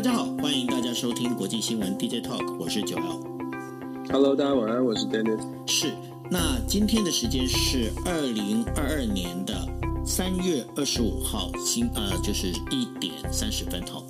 大家好，欢迎大家收听国际新闻 DJ Talk，我是九 L。Hello，大家晚安，我是 Dennis。是，那今天的时间是二零二二年的三月二十五号，新呃就是一点三十分吼。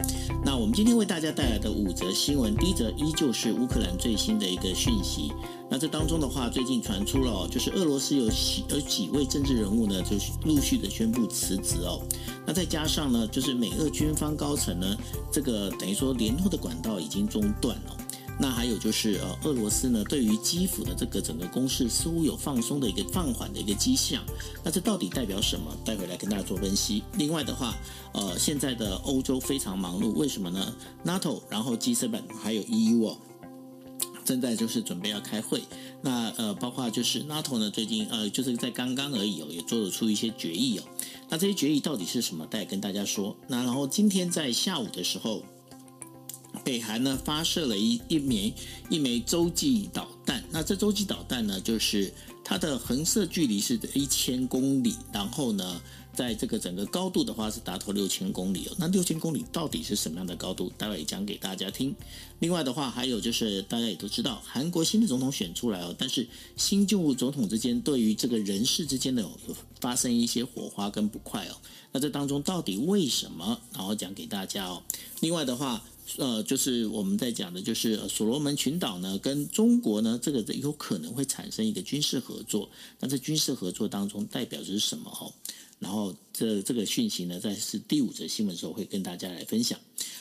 那我们今天为大家带来的五则新闻，第一则依旧是乌克兰最新的一个讯息。那这当中的话，最近传出了，就是俄罗斯有几有几位政治人物呢，就是陆续的宣布辞职哦。那再加上呢，就是美俄军方高层呢，这个等于说联络的管道已经中断了。那还有就是呃，俄罗斯呢，对于基辅的这个整个攻势似乎有放松的一个放缓的一个迹象。那这到底代表什么？待会来跟大家做分析。另外的话，呃，现在的欧洲非常忙碌，为什么呢？NATO，然后 G7 还有 EU。正在就是准备要开会，那呃，包括就是 NATO 呢，最近呃，就是在刚刚而已哦，也做得出一些决议哦。那这些决议到底是什么？待跟大家说。那然后今天在下午的时候，北韩呢发射了一一枚一枚洲际导弹。那这洲际导弹呢，就是它的横射距离是一千公里，然后呢。在这个整个高度的话是达到六千公里哦，那六千公里到底是什么样的高度？待会讲给大家听。另外的话，还有就是大家也都知道，韩国新的总统选出来哦，但是新旧总统之间对于这个人事之间的发生一些火花跟不快哦。那这当中到底为什么？然后讲给大家哦。另外的话，呃，就是我们在讲的就是所罗门群岛呢，跟中国呢，这个有可能会产生一个军事合作。那在军事合作当中代表的是什么？哦？然后这这个讯息呢，在是第五则新闻的时候会跟大家来分享。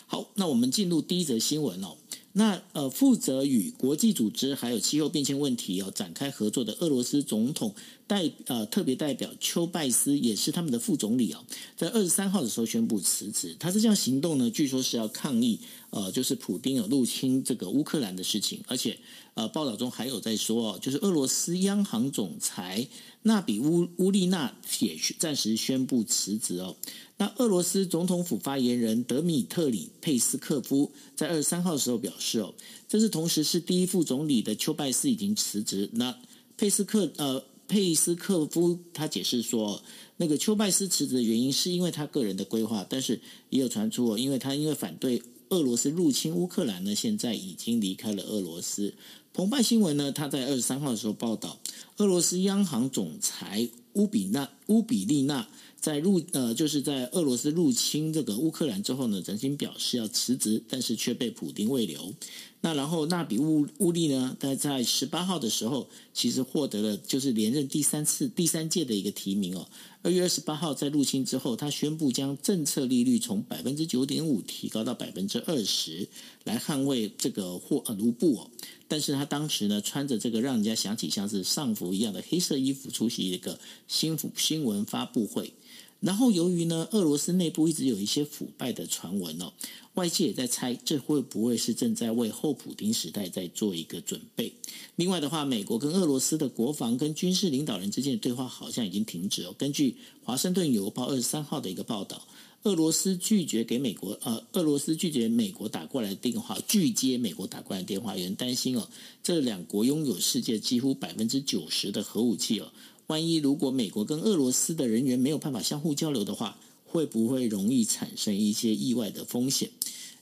好，那我们进入第一则新闻哦。那呃，负责与国际组织还有气候变迁问题要展开合作的俄罗斯总统代呃特别代表邱拜斯，也是他们的副总理哦，在二十三号的时候宣布辞职。他这项行动呢，据说是要抗议呃，就是普丁有入侵这个乌克兰的事情，而且呃，报道中还有在说哦，就是俄罗斯央行总裁纳比乌乌利娜也暂时宣布辞职哦。那俄罗斯总统府发言人德米特里佩斯克夫在二十三号的时候表示：“哦，这是同时是第一副总理的邱拜斯已经辞职。”那佩斯克呃佩斯科夫他解释说，那个邱拜斯辞职的原因是因为他个人的规划，但是也有传出哦，因为他因为反对俄罗斯入侵乌克兰呢，现在已经离开了俄罗斯。澎湃新闻呢，他在二十三号的时候报道，俄罗斯央行总裁乌比纳乌比利纳。在入呃，就是在俄罗斯入侵这个乌克兰之后呢，曾经表示要辞职，但是却被普丁未留。那然后纳比乌乌利呢，他在十八号的时候，其实获得了就是连任第三次第三届的一个提名哦。二月二十八号在入侵之后，他宣布将政策利率从百分之九点五提高到百分之二十，来捍卫这个货呃卢布哦。但是他当时呢，穿着这个让人家想起像是丧服一样的黑色衣服，出席一个新新闻发布会。然后，由于呢，俄罗斯内部一直有一些腐败的传闻哦，外界也在猜，这会不会是正在为后普丁时代在做一个准备？另外的话，美国跟俄罗斯的国防跟军事领导人之间的对话好像已经停止哦。根据《华盛顿邮报》二十三号的一个报道，俄罗斯拒绝给美国呃，俄罗斯拒绝美国打过来的电话，拒接美国打过来的电话，有人担心哦，这两国拥有世界几乎百分之九十的核武器哦。万一如果美国跟俄罗斯的人员没有办法相互交流的话，会不会容易产生一些意外的风险？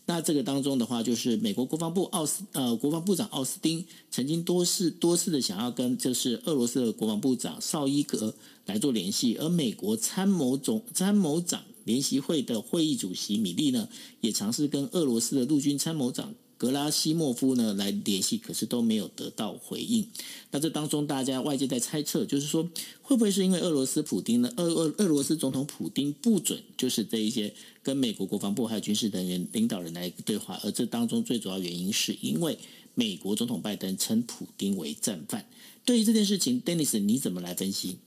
那这个当中的话，就是美国国防部奥斯呃国防部长奥斯汀曾经多次多次的想要跟就是俄罗斯的国防部长绍伊格来做联系，而美国参谋总参谋长联席会的会议主席米利呢，也尝试跟俄罗斯的陆军参谋长。格拉西莫夫呢来联系，可是都没有得到回应。那这当中，大家外界在猜测，就是说会不会是因为俄罗斯普丁呢？俄俄俄罗斯总统普丁不准，就是这一些跟美国国防部还有军事人员领导人来对话。而这当中最主要原因是因为美国总统拜登称普丁为战犯。对于这件事情，Dennis 你怎么来分析？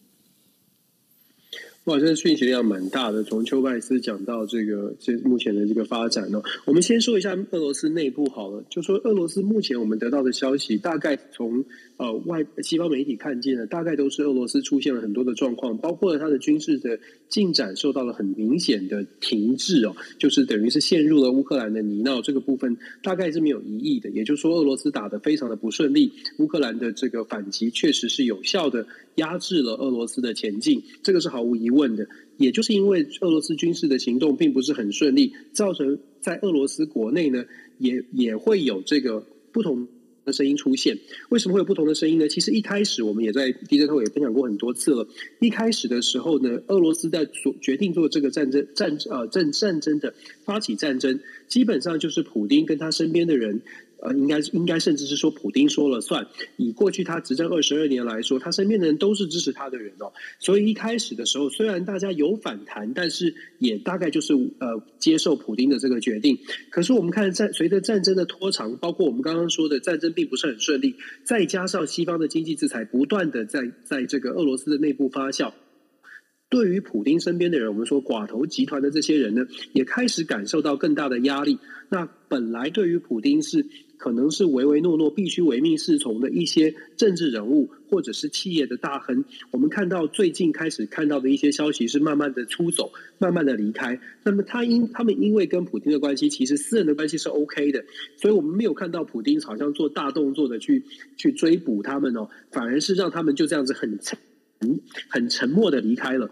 哇，这个讯息量蛮大的。从丘拜斯讲到这个，这目前的这个发展呢，我们先说一下俄罗斯内部好了。就说俄罗斯目前我们得到的消息，大概从呃外西方媒体看见的，大概都是俄罗斯出现了很多的状况，包括了它的军事的进展受到了很明显的停滞哦，就是等于是陷入了乌克兰的泥淖。这个部分大概是没有疑义的。也就是说，俄罗斯打得非常的不顺利，乌克兰的这个反击确实是有效的。压制了俄罗斯的前进，这个是毫无疑问的。也就是因为俄罗斯军事的行动并不是很顺利，造成在俄罗斯国内呢，也也会有这个不同的声音出现。为什么会有不同的声音呢？其实一开始我们也在 DJ 透也分享过很多次了。一开始的时候呢，俄罗斯在做决定做这个战争战呃战战争的发起战争，基本上就是普丁跟他身边的人。呃，应该应该甚至是说，普丁说了算。以过去他执政二十二年来说，他身边的人都是支持他的人哦。所以一开始的时候，虽然大家有反弹，但是也大概就是呃接受普丁的这个决定。可是我们看战随着战争的拖长，包括我们刚刚说的战争并不是很顺利，再加上西方的经济制裁不断的在在这个俄罗斯的内部发酵，对于普丁身边的人，我们说寡头集团的这些人呢，也开始感受到更大的压力。那本来对于普丁是。可能是唯唯诺诺、必须唯命是从的一些政治人物，或者是企业的大亨，我们看到最近开始看到的一些消息是慢慢的出走，慢慢的离开。那么他因他们因为跟普丁的关系，其实私人的关系是 OK 的，所以我们没有看到普丁好像做大动作的去去追捕他们哦，反而是让他们就这样子很沉很沉默的离开了。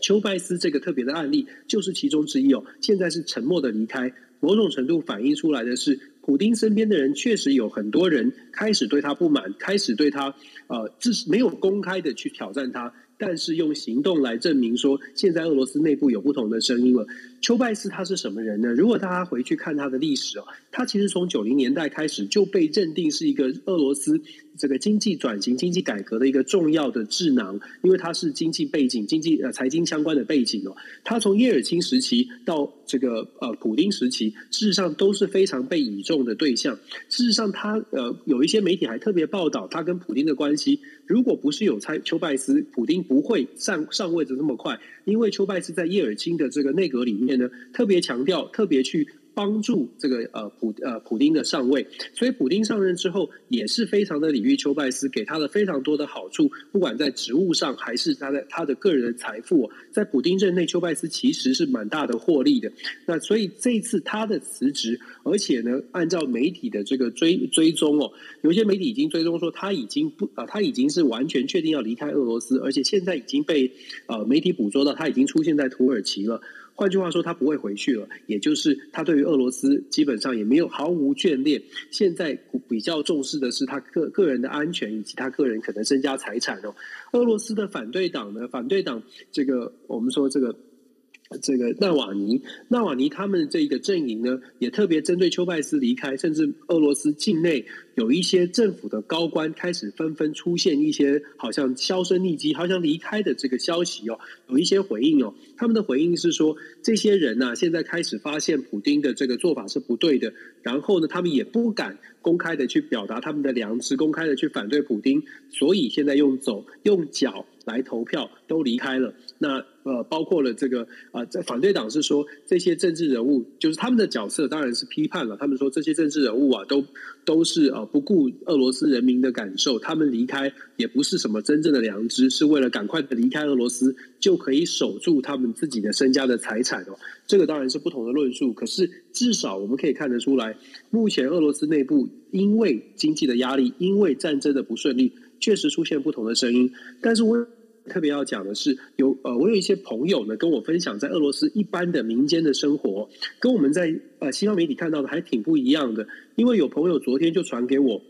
丘拜斯这个特别的案例就是其中之一哦，现在是沉默的离开，某种程度反映出来的是。普丁身边的人确实有很多人开始对他不满，开始对他呃，这是没有公开的去挑战他，但是用行动来证明说，现在俄罗斯内部有不同的声音了。丘拜斯他是什么人呢？如果大家回去看他的历史哦，他其实从九零年代开始就被认定是一个俄罗斯。这个经济转型、经济改革的一个重要的智囊，因为他是经济背景、经济呃财经相关的背景哦。他从叶尔钦时期到这个呃普丁时期，事实上都是非常被倚重的对象。事实上他，呃有一些媒体还特别报道他跟普丁的关系。如果不是有猜丘拜斯，普丁不会上上位的那么快，因为丘拜斯在叶尔钦的这个内阁里面呢，特别强调，特别去。帮助这个呃普呃普丁的上位，所以普丁上任之后也是非常的礼遇丘拜斯，给他了非常多的好处，不管在职务上还是他的他的个人的财富，在普丁任内，丘拜斯其实是蛮大的获利的。那所以这次他的辞职，而且呢，按照媒体的这个追追踪哦，有些媒体已经追踪说他已经不啊、他已经是完全确定要离开俄罗斯，而且现在已经被呃媒体捕捉到他已经出现在土耳其了。换句话说，他不会回去了，也就是他对于俄罗斯基本上也没有毫无眷恋。现在比较重视的是他个个人的安全以及他个人可能身家财产哦。俄罗斯的反对党呢，反对党这个我们说这个。这个纳瓦尼，纳瓦尼他们这一个阵营呢，也特别针对丘拜斯离开，甚至俄罗斯境内有一些政府的高官开始纷纷出现一些好像销声匿迹、好像离开的这个消息哦，有一些回应哦。他们的回应是说，这些人呢、啊，现在开始发现普丁的这个做法是不对的，然后呢，他们也不敢公开的去表达他们的良知，公开的去反对普丁，所以现在用走用脚来投票都离开了。那呃，包括了这个啊、在反对党是说这些政治人物，就是他们的角色当然是批判了。他们说这些政治人物啊，都都是呃不顾俄罗斯人民的感受，他们离开也不是什么真正的良知，是为了赶快的离开俄罗斯，就可以守住他们自己的身家的财产哦。这个当然是不同的论述，可是至少我们可以看得出来，目前俄罗斯内部因为经济的压力，因为战争的不顺利，确实出现不同的声音，但是我。特别要讲的是，有呃，我有一些朋友呢跟我分享，在俄罗斯一般的民间的生活，跟我们在呃西方媒体看到的还挺不一样的。因为有朋友昨天就传给我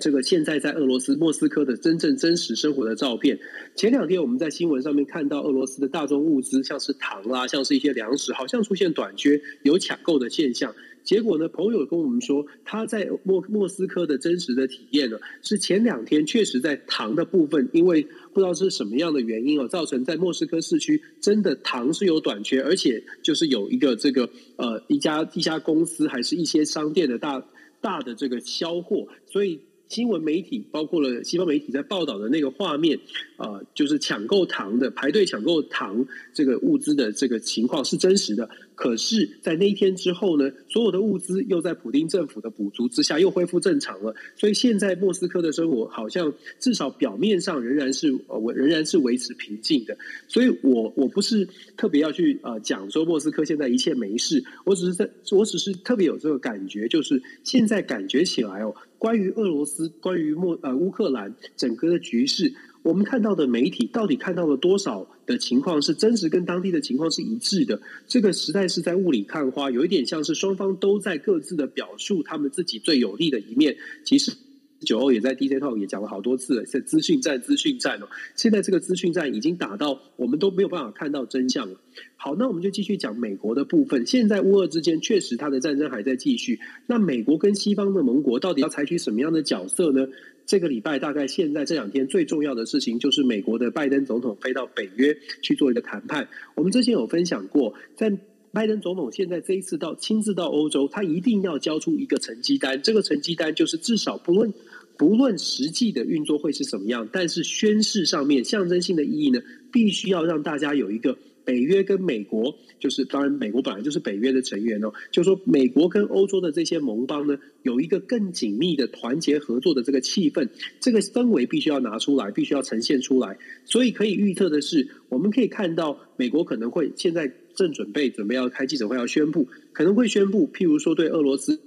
这个现在在俄罗斯莫斯科的真正真实生活的照片。前两天我们在新闻上面看到俄罗斯的大宗物资，像是糖啦，像是一些粮食，好像出现短缺，有抢购的现象。结果呢，朋友跟我们说，他在莫莫斯科的真实的体验呢，是前两天确实在糖的部分，因为不知道是什么样的原因哦，造成在莫斯科市区真的糖是有短缺，而且就是有一个这个呃一家一家公司还是一些商店的大大的这个销货，所以新闻媒体，包括了西方媒体在报道的那个画面，呃，就是抢购糖的排队抢购糖这个物资的这个情况是真实的。可是，在那一天之后呢，所有的物资又在普丁政府的补足之下又恢复正常了。所以现在莫斯科的生活好像至少表面上仍然是呃，仍然是维持平静的。所以我我不是特别要去呃讲说莫斯科现在一切没事，我只是在我只是特别有这个感觉，就是现在感觉起来哦。关于俄罗斯，关于莫呃乌克兰整个的局势，我们看到的媒体到底看到了多少的情况是真实跟当地的情况是一致的？这个实在是在雾里看花，有一点像是双方都在各自的表述他们自己最有利的一面。其实九欧也在 DJ Talk 也讲了好多次，在资讯战，资讯战哦，现在这个资讯战已经打到我们都没有办法看到真相了。好，那我们就继续讲美国的部分。现在乌俄之间确实它的战争还在继续。那美国跟西方的盟国到底要采取什么样的角色呢？这个礼拜大概现在这两天最重要的事情就是美国的拜登总统飞到北约去做一个谈判。我们之前有分享过，在拜登总统现在这一次到亲自到欧洲，他一定要交出一个成绩单。这个成绩单就是至少不论不论实际的运作会是什么样，但是宣誓上面象征性的意义呢，必须要让大家有一个。北约跟美国，就是当然，美国本来就是北约的成员哦。就是说，美国跟欧洲的这些盟邦呢，有一个更紧密的团结合作的这个气氛，这个氛围必须要拿出来，必须要呈现出来。所以可以预测的是，我们可以看到，美国可能会现在正准备准备要开记者会，要宣布，可能会宣布，譬如说对俄罗斯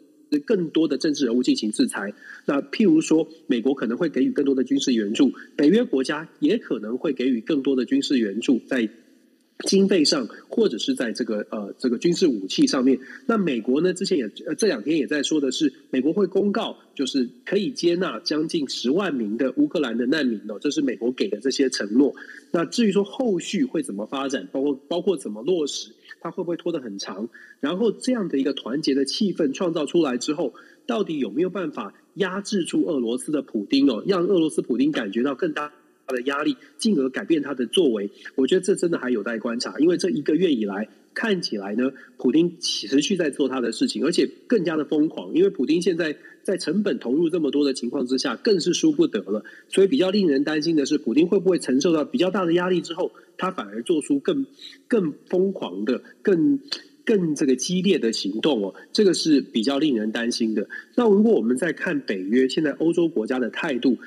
更多的政治人物进行制裁。那譬如说，美国可能会给予更多的军事援助，北约国家也可能会给予更多的军事援助，在。经费上，或者是在这个呃这个军事武器上面，那美国呢之前也这两天也在说的是，美国会公告，就是可以接纳将近十万名的乌克兰的难民哦，这是美国给的这些承诺。那至于说后续会怎么发展，包括包括怎么落实，它会不会拖得很长？然后这样的一个团结的气氛创造出来之后，到底有没有办法压制住俄罗斯的普丁哦，让俄罗斯普丁感觉到更大的压力，进而改变他的作为，我觉得这真的还有待观察。因为这一个月以来，看起来呢，普丁持续在做他的事情，而且更加的疯狂。因为普丁现在在成本投入这么多的情况之下，更是输不得了。所以比较令人担心的是，普丁会不会承受到比较大的压力之后，他反而做出更更疯狂的、更更这个激烈的行动哦？这个是比较令人担心的。那如果我们再看北约现在欧洲国家的态度。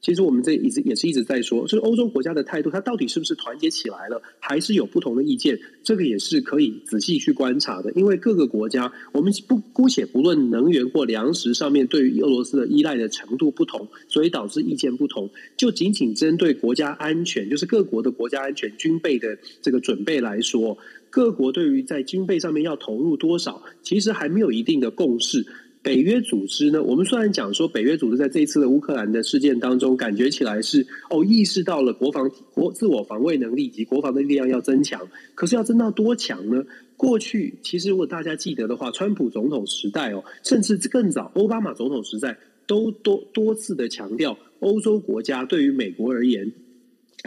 其实我们这一直也是一直在说，就是欧洲国家的态度，它到底是不是团结起来了，还是有不同的意见？这个也是可以仔细去观察的。因为各个国家，我们不姑且不论能源或粮食上面对于俄罗斯的依赖的程度不同，所以导致意见不同。就仅仅针对国家安全，就是各国的国家安全军备的这个准备来说，各国对于在军备上面要投入多少，其实还没有一定的共识。北约组织呢？我们虽然讲说北约组织在这一次的乌克兰的事件当中，感觉起来是哦，意识到了国防国自我防卫能力以及国防的力量要增强，可是要增到多强呢？过去其实如果大家记得的话，川普总统时代哦，甚至更早奥巴马总统时代，都多多次的强调，欧洲国家对于美国而言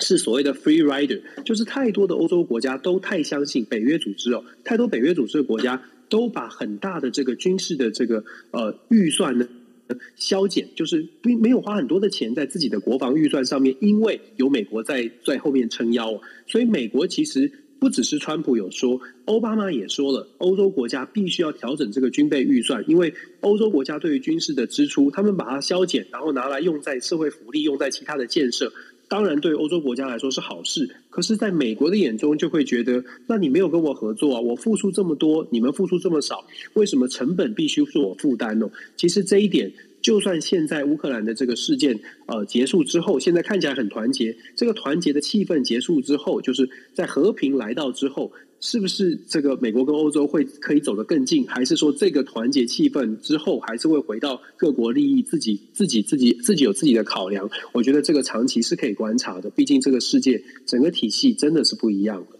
是所谓的 free rider，就是太多的欧洲国家都太相信北约组织哦，太多北约组织的国家。都把很大的这个军事的这个呃预算呢削减，就是并没有花很多的钱在自己的国防预算上面，因为有美国在在后面撑腰，所以美国其实不只是川普有说，奥巴马也说了，欧洲国家必须要调整这个军备预算，因为欧洲国家对于军事的支出，他们把它削减，然后拿来用在社会福利，用在其他的建设。当然，对欧洲国家来说是好事，可是，在美国的眼中就会觉得，那你没有跟我合作啊，我付出这么多，你们付出这么少，为什么成本必须是我负担呢？其实这一点，就算现在乌克兰的这个事件呃结束之后，现在看起来很团结，这个团结的气氛结束之后，就是在和平来到之后。是不是这个美国跟欧洲会可以走得更近，还是说这个团结气氛之后还是会回到各国利益，自己自己自己自己有自己的考量？我觉得这个长期是可以观察的，毕竟这个世界整个体系真的是不一样的。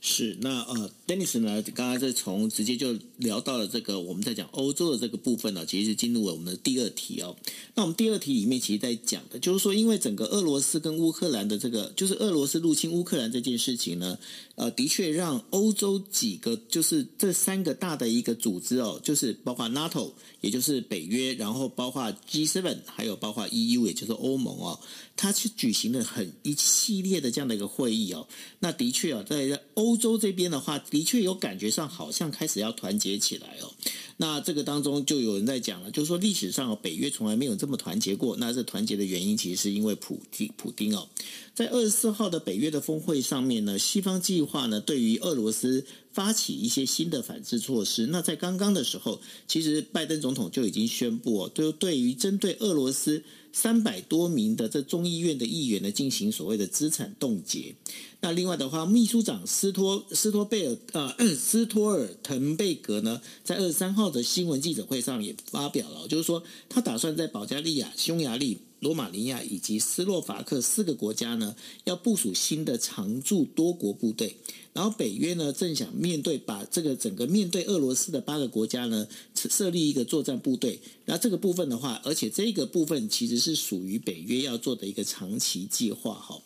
是，那呃，Dennis 呢，刚刚是从直接就聊到了这个我们在讲欧洲的这个部分呢，其实是进入了我们的第二题哦。那我们第二题里面其实在讲的就是说，因为整个俄罗斯跟乌克兰的这个，就是俄罗斯入侵乌克兰这件事情呢，呃，的确让欧洲几个就是这三个大的一个组织哦，就是包括 NATO，也就是北约，然后包括 G7，还有包括 EU，也就是欧盟哦，它去举行了很一系列的这样的一个会议哦。那的确啊，在欧洲这边的话，的确有感觉上好像开始要团结起来哦。那这个当中就有人在讲了，就是说历史上北约从来没有这么团结过。那这团结的原因其实是因为普京，普丁哦，在二十四号的北约的峰会上面呢，西方计划呢对于俄罗斯发起一些新的反制措施。那在刚刚的时候，其实拜登总统就已经宣布哦，就对于针对俄罗斯。三百多名的这众议院的议员呢，进行所谓的资产冻结。那另外的话，秘书长斯托斯托贝尔呃 斯托尔滕贝格呢，在二十三号的新闻记者会上也发表了，就是说他打算在保加利亚、匈牙利、罗马尼亚以及斯洛伐克四个国家呢，要部署新的常驻多国部队。然后北约呢，正想面对把这个整个面对俄罗斯的八个国家呢，设立一个作战部队。那这个部分的话，而且这个部分其实是属于北约要做的一个长期计划。哈，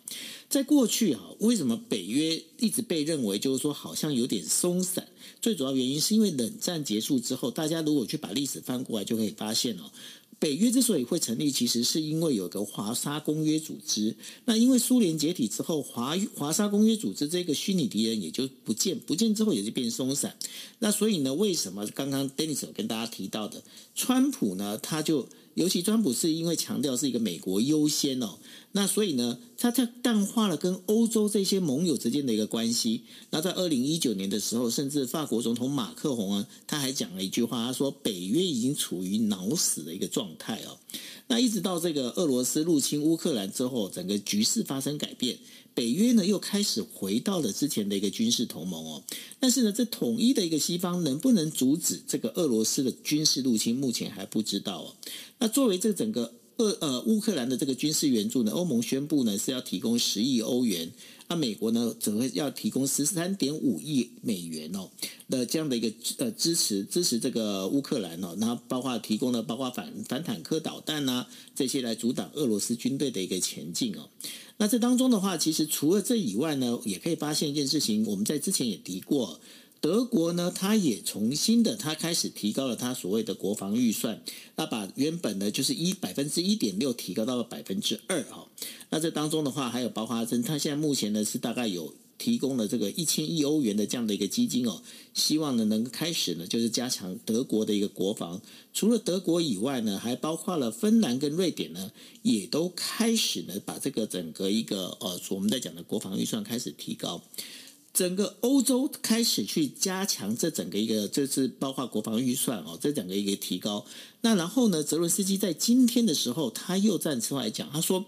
在过去啊，为什么北约一直被认为就是说好像有点松散？最主要原因是因为冷战结束之后，大家如果去把历史翻过来，就可以发现哦。北约之所以会成立，其实是因为有个华沙公约组织。那因为苏联解体之后，华华沙公约组织这个虚拟敌人也就不见，不见之后也就变松散。那所以呢，为什么刚刚 Dennis 有跟大家提到的，川普呢，他就。尤其川普是因为强调是一个美国优先哦，那所以呢，他在淡化了跟欧洲这些盟友之间的一个关系。那在二零一九年的时候，甚至法国总统马克宏啊，他还讲了一句话，他说北约已经处于脑死的一个状态哦。那一直到这个俄罗斯入侵乌克兰之后，整个局势发生改变。北约呢又开始回到了之前的一个军事同盟哦，但是呢，这统一的一个西方能不能阻止这个俄罗斯的军事入侵，目前还不知道哦。那作为这整个俄呃乌克兰的这个军事援助呢，欧盟宣布呢是要提供十亿欧元，那美国呢则会要提供十三点五亿美元哦的这样的一个呃支持支持这个乌克兰哦，那包括提供了包括反反坦克导弹呐这些来阻挡俄罗斯军队的一个前进哦。那这当中的话，其实除了这以外呢，也可以发现一件事情，我们在之前也提过，德国呢，它也重新的，它开始提高了它所谓的国防预算，那把原本呢就是一百分之一点六提高到了百分之二啊。那这当中的话，还有包括它现在目前呢是大概有。提供了这个一千亿欧元的这样的一个基金哦，希望呢能开始呢就是加强德国的一个国防。除了德国以外呢，还包括了芬兰跟瑞典呢，也都开始呢把这个整个一个呃我们在讲的国防预算开始提高。整个欧洲开始去加强这整个一个，这是包括国防预算哦，这整个一个提高。那然后呢，泽伦斯基在今天的时候他又站出来讲，他说，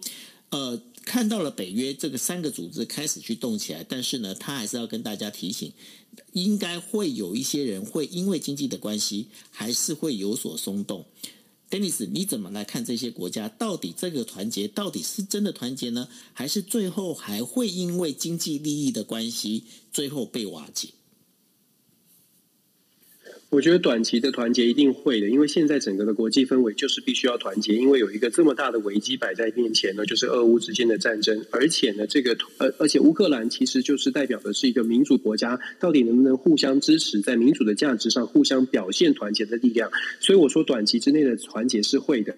呃。看到了北约这个三个组织开始去动起来，但是呢，他还是要跟大家提醒，应该会有一些人会因为经济的关系，还是会有所松动。Dennis，你怎么来看这些国家？到底这个团结到底是真的团结呢，还是最后还会因为经济利益的关系，最后被瓦解？我觉得短期的团结一定会的，因为现在整个的国际氛围就是必须要团结，因为有一个这么大的危机摆在面前呢，就是俄乌之间的战争，而且呢，这个而，而且乌克兰其实就是代表的是一个民主国家，到底能不能互相支持，在民主的价值上互相表现团结的力量？所以我说，短期之内的团结是会的。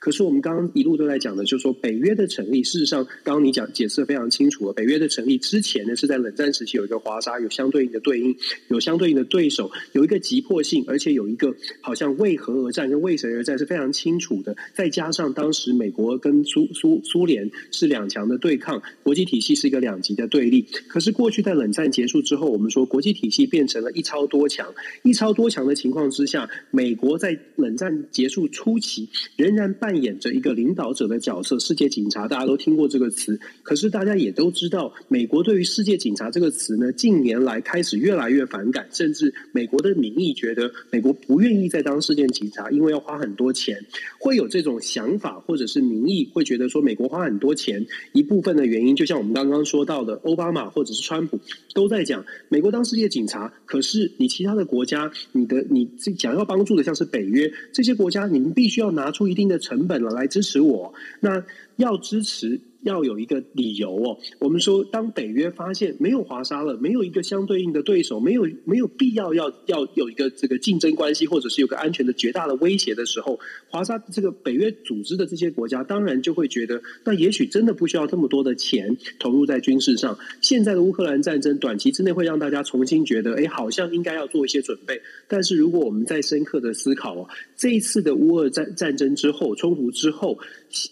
可是我们刚刚一路都在讲的，就是说北约的成立，事实上，刚刚你讲解释的非常清楚了。北约的成立之前呢，是在冷战时期有一个华沙，有相对应的对应，有相对应的对手，有一个急迫性，而且有一个好像为何而战跟为谁而战是非常清楚的。再加上当时美国跟苏苏苏联是两强的对抗，国际体系是一个两极的对立。可是过去在冷战结束之后，我们说国际体系变成了一超多强，一超多强的情况之下，美国在冷战结束初期仍然扮扮演着一个领导者的角色，世界警察大家都听过这个词，可是大家也都知道，美国对于世界警察这个词呢，近年来开始越来越反感，甚至美国的民意觉得美国不愿意再当世界警察，因为要花很多钱，会有这种想法，或者是民意会觉得说美国花很多钱，一部分的原因就像我们刚刚说到的，奥巴马或者是川普都在讲美国当世界警察，可是你其他的国家，你的你想要帮助的像是北约这些国家，你们必须要拿出一定的成成本了来支持我，那要支持。要有一个理由哦。我们说，当北约发现没有华沙了，没有一个相对应的对手，没有没有必要要要有一个这个竞争关系，或者是有个安全的绝大的威胁的时候，华沙这个北约组织的这些国家，当然就会觉得，那也许真的不需要这么多的钱投入在军事上。现在的乌克兰战争，短期之内会让大家重新觉得，哎，好像应该要做一些准备。但是如果我们再深刻的思考哦，这一次的乌俄战战争之后，冲突之后。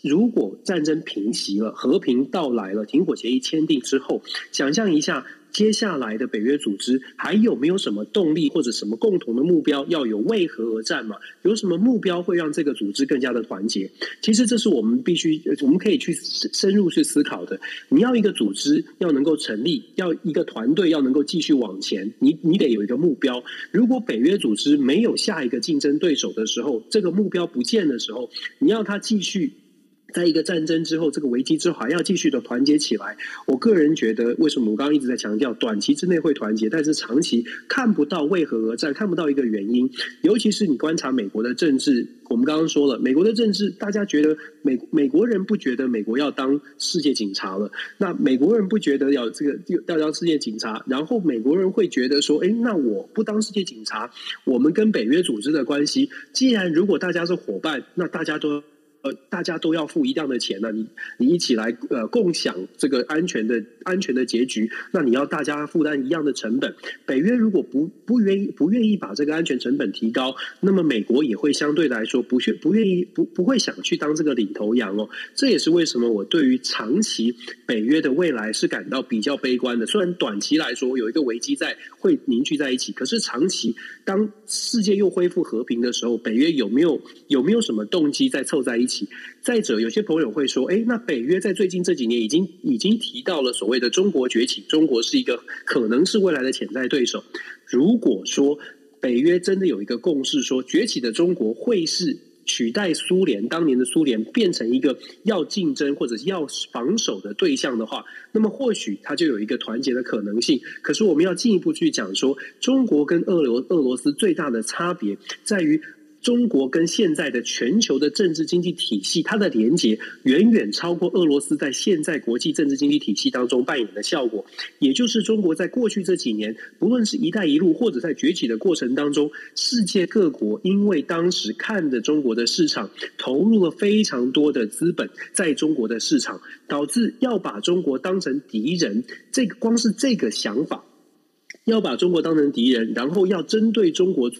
如果战争平息了，和平到来了，停火协议签订之后，想象一下。接下来的北约组织还有没有什么动力或者什么共同的目标？要有为何而战吗？有什么目标会让这个组织更加的团结？其实这是我们必须，我们可以去深入去思考的。你要一个组织要能够成立，要一个团队要能够继续往前，你你得有一个目标。如果北约组织没有下一个竞争对手的时候，这个目标不见的时候，你要它继续。在一个战争之后，这个危机之后还要继续的团结起来。我个人觉得，为什么我刚刚一直在强调，短期之内会团结，但是长期看不到为何而战，看不到一个原因。尤其是你观察美国的政治，我们刚刚说了，美国的政治，大家觉得美美国人不觉得美国要当世界警察了，那美国人不觉得要这个要当世界警察，然后美国人会觉得说，哎，那我不当世界警察，我们跟北约组织的关系，既然如果大家是伙伴，那大家都。呃，大家都要付一样的钱呢，你你一起来呃共享这个安全的安全的结局，那你要大家负担一样的成本。北约如果不不愿意不愿意把这个安全成本提高，那么美国也会相对来说不愿不愿意不不会想去当这个领头羊哦。这也是为什么我对于长期北约的未来是感到比较悲观的。虽然短期来说有一个危机在会凝聚在一起，可是长期当世界又恢复和平的时候，北约有没有有没有什么动机在凑在一起？再者，有些朋友会说：“哎，那北约在最近这几年已经已经提到了所谓的中国崛起，中国是一个可能是未来的潜在对手。如果说北约真的有一个共识，说崛起的中国会是取代苏联当年的苏联，变成一个要竞争或者要防守的对象的话，那么或许它就有一个团结的可能性。可是我们要进一步去讲说，中国跟俄罗俄罗斯最大的差别在于。”中国跟现在的全球的政治经济体系，它的连接远远超过俄罗斯在现在国际政治经济体系当中扮演的效果。也就是中国在过去这几年，不论是一带一路或者在崛起的过程当中，世界各国因为当时看着中国的市场，投入了非常多的资本在中国的市场，导致要把中国当成敌人，这个光是这个想法，要把中国当成敌人，然后要针对中国。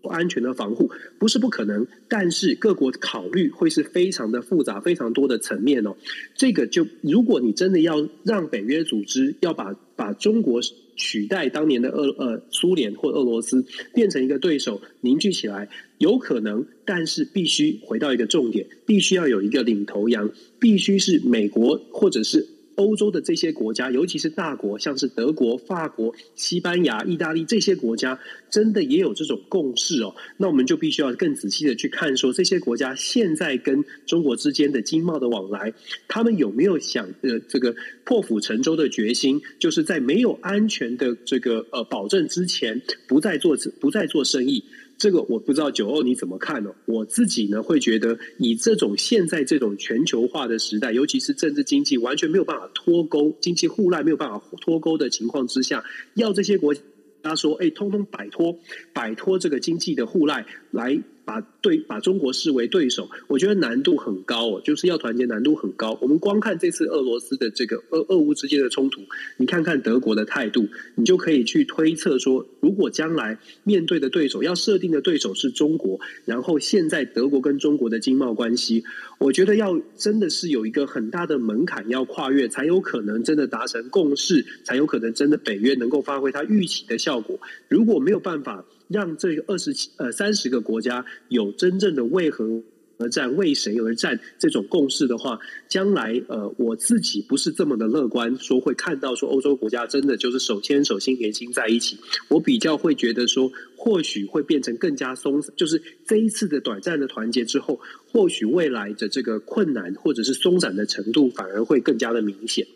不安全的防护不是不可能，但是各国考虑会是非常的复杂，非常多的层面哦。这个就如果你真的要让北约组织要把把中国取代当年的俄呃苏联或俄罗斯变成一个对手凝聚起来，有可能，但是必须回到一个重点，必须要有一个领头羊，必须是美国或者是。欧洲的这些国家，尤其是大国，像是德国、法国、西班牙、意大利这些国家，真的也有这种共识哦。那我们就必须要更仔细的去看，说这些国家现在跟中国之间的经贸的往来，他们有没有想呃这个破釜沉舟的决心，就是在没有安全的这个呃保证之前，不再做不再做生意。这个我不知道九二你怎么看呢？我自己呢会觉得，以这种现在这种全球化的时代，尤其是政治经济完全没有办法脱钩，经济互赖没有办法脱钩的情况之下，要这些国家说，哎，通通摆脱摆脱这个经济的互赖来。把对把中国视为对手，我觉得难度很高哦，就是要团结难度很高。我们光看这次俄罗斯的这个俄俄乌之间的冲突，你看看德国的态度，你就可以去推测说，如果将来面对的对手要设定的对手是中国，然后现在德国跟中国的经贸关系，我觉得要真的是有一个很大的门槛要跨越，才有可能真的达成共识，才有可能真的北约能够发挥它预期的效果。如果没有办法。让这个二十七呃三十个国家有真正的为何而战，为谁而战这种共识的话，将来呃，我自己不是这么的乐观，说会看到说欧洲国家真的就是手牵手、心连心在一起。我比较会觉得说，或许会变成更加松，就是这一次的短暂的团结之后，或许未来的这个困难或者是松散的程度反而会更加的明显。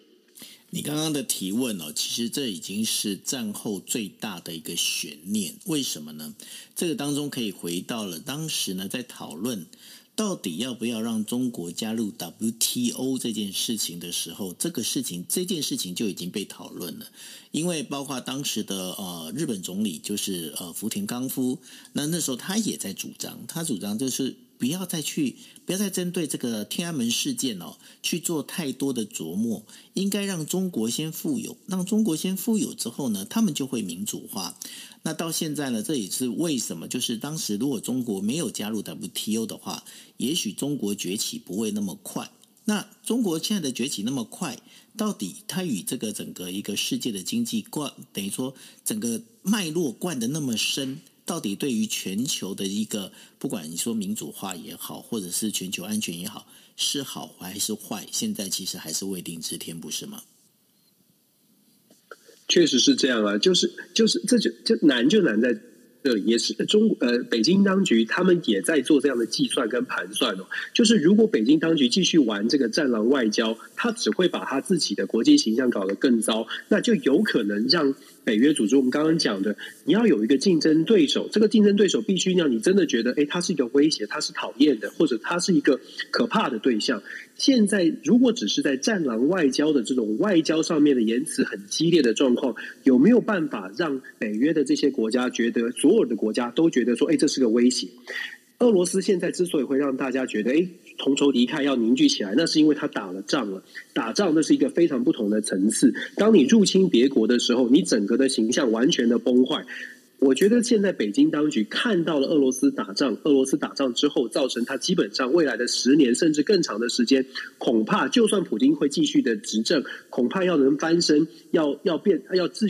你刚刚的提问哦，其实这已经是战后最大的一个悬念。为什么呢？这个当中可以回到了当时呢，在讨论。到底要不要让中国加入 WTO 这件事情的时候，这个事情这件事情就已经被讨论了。因为包括当时的呃日本总理就是呃福田康夫，那那时候他也在主张，他主张就是不要再去不要再针对这个天安门事件哦去做太多的琢磨，应该让中国先富有，让中国先富有之后呢，他们就会民主化。那到现在呢，这也是为什么？就是当时如果中国没有加入 WTO 的话，也许中国崛起不会那么快。那中国现在的崛起那么快，到底它与这个整个一个世界的经济贯，等于说整个脉络贯的那么深，到底对于全球的一个，不管你说民主化也好，或者是全球安全也好，是好还是坏？现在其实还是未定之天，不是吗？确实是这样啊，就是就是这就就难就难在这里，也是中呃北京当局他们也在做这样的计算跟盘算哦。就是如果北京当局继续玩这个战狼外交，他只会把他自己的国际形象搞得更糟，那就有可能让。北约组织，我们刚刚讲的，你要有一个竞争对手，这个竞争对手必须让你真的觉得，诶，他是一个威胁，他是讨厌的，或者他是一个可怕的对象。现在如果只是在战狼外交的这种外交上面的言辞很激烈的状况，有没有办法让北约的这些国家觉得，所有的国家都觉得说，诶，这是个威胁？俄罗斯现在之所以会让大家觉得，诶。同仇敌忾要凝聚起来，那是因为他打了仗了。打仗那是一个非常不同的层次。当你入侵别国的时候，你整个的形象完全的崩坏。我觉得现在北京当局看到了俄罗斯打仗，俄罗斯打仗之后，造成他基本上未来的十年甚至更长的时间，恐怕就算普京会继续的执政，恐怕要能翻身，要要变，要自。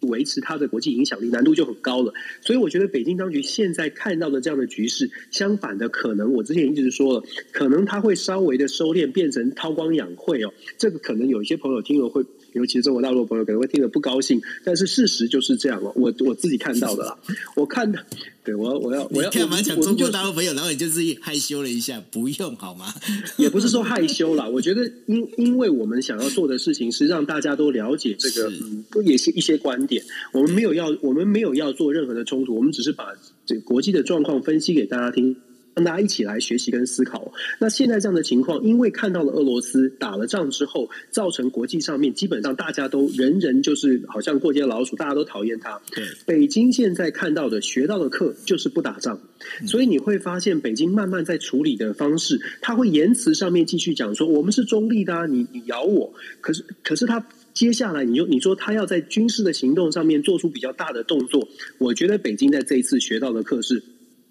维持它的国际影响力难度就很高了，所以我觉得北京当局现在看到的这样的局势，相反的可能，我之前一直说了，可能它会稍微的收敛，变成韬光养晦哦，这个可能有一些朋友听了会。尤其是中国大陆的朋友可能会听得不高兴，但是事实就是这样哦。我我自己看到的啦，我看的，对我我要我要干嘛讲中国大陆朋友，然后你就是害羞了一下，不用好吗？也不是说害羞啦，我觉得因因为我们想要做的事情是让大家都了解这个，嗯，也是一些观点。我们没有要，我们没有要做任何的冲突，我们只是把这个国际的状况分析给大家听。让大家一起来学习跟思考。那现在这样的情况，因为看到了俄罗斯打了仗之后，造成国际上面基本上大家都人人就是好像过街老鼠，大家都讨厌他。对，北京现在看到的学到的课就是不打仗，所以你会发现北京慢慢在处理的方式，他会言辞上面继续讲说我们是中立的啊，你你咬我。可是可是他接下来你就你说他要在军事的行动上面做出比较大的动作，我觉得北京在这一次学到的课是。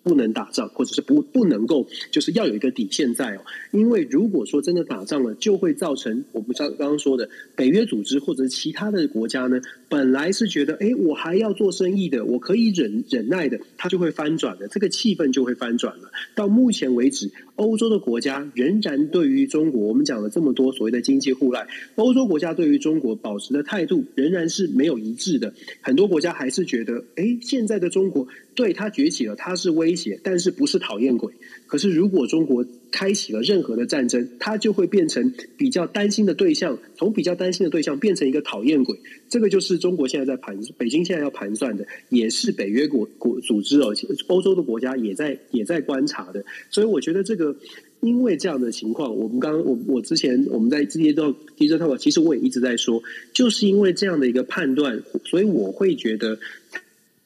不能打仗，或者是不不能够，就是要有一个底线在哦。因为如果说真的打仗了，就会造成我们刚刚刚说的北约组织或者其他的国家呢，本来是觉得，哎，我还要做生意的，我可以忍忍耐的，它就会翻转的，这个气氛就会翻转了。到目前为止，欧洲的国家仍然对于中国，我们讲了这么多所谓的经济互赖，欧洲国家对于中国保持的态度仍然是没有一致的。很多国家还是觉得，哎，现在的中国。对，他崛起了，他是威胁，但是不是讨厌鬼。可是如果中国开启了任何的战争，它就会变成比较担心的对象，从比较担心的对象变成一个讨厌鬼。这个就是中国现在在盘，北京现在要盘算的，也是北约国国组织哦，欧洲的国家也在也在观察的。所以我觉得这个，因为这样的情况，我们刚刚我我之前我们在这些都提着讨其实我也一直在说，就是因为这样的一个判断，所以我会觉得。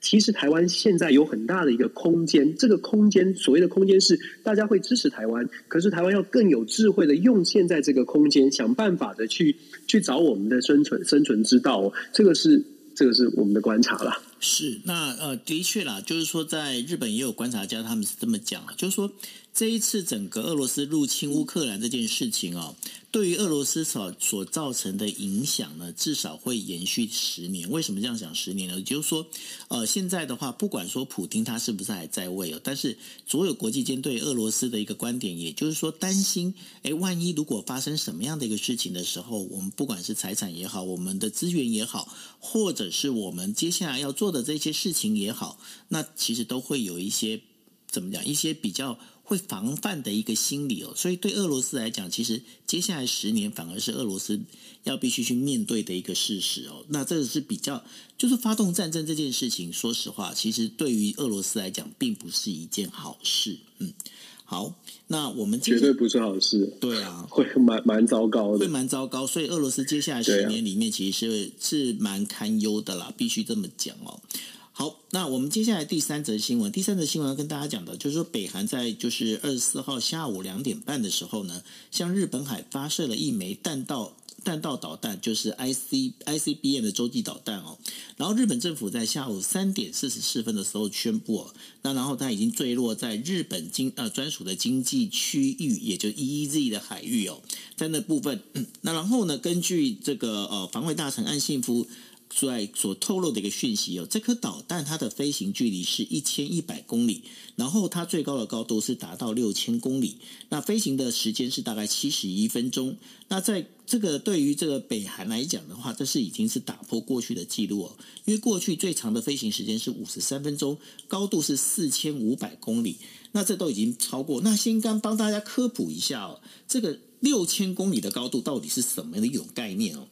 其实台湾现在有很大的一个空间，这个空间所谓的空间是大家会支持台湾，可是台湾要更有智慧的用现在这个空间，想办法的去去找我们的生存生存之道哦，这个是这个是我们的观察啦。是，那呃，的确啦，就是说在日本也有观察家，他们是这么讲，就是说这一次整个俄罗斯入侵乌克兰这件事情哦，对于俄罗斯所所造成的影响呢，至少会延续十年。为什么这样讲十年呢？就是说，呃，现在的话，不管说普京他是不是还在位哦，但是所有国际间对俄罗斯的一个观点，也就是说，担心，诶，万一如果发生什么样的一个事情的时候，我们不管是财产也好，我们的资源也好，或者是我们接下来要做的这些事情也好，那其实都会有一些怎么讲，一些比较。会防范的一个心理哦，所以对俄罗斯来讲，其实接下来十年反而是俄罗斯要必须去面对的一个事实哦。那这个是比较，就是发动战争这件事情，说实话，其实对于俄罗斯来讲，并不是一件好事。嗯，好，那我们绝对不是好事。对啊，会蛮蛮糟糕的，会蛮糟糕。所以俄罗斯接下来十年里面，其实是、啊、是蛮堪忧的啦，必须这么讲哦。好，那我们接下来第三则新闻，第三则新闻要跟大家讲的，就是说北韩在就是二十四号下午两点半的时候呢，向日本海发射了一枚弹道弹道导弹，就是 I C I C B M 的洲际导弹哦。然后日本政府在下午三点四十四分的时候宣布，那然后它已经坠落在日本经呃专属的经济区域，也就 E E Z 的海域哦，在那部分，嗯，那然后呢，根据这个呃防卫大臣岸信夫。在所透露的一个讯息哦，这颗导弹它的飞行距离是一千一百公里，然后它最高的高度是达到六千公里，那飞行的时间是大概七十一分钟。那在这个对于这个北韩来讲的话，这是已经是打破过去的记录哦，因为过去最长的飞行时间是五十三分钟，高度是四千五百公里，那这都已经超过。那先刚帮大家科普一下哦，这个六千公里的高度到底是什么样的一种概念哦？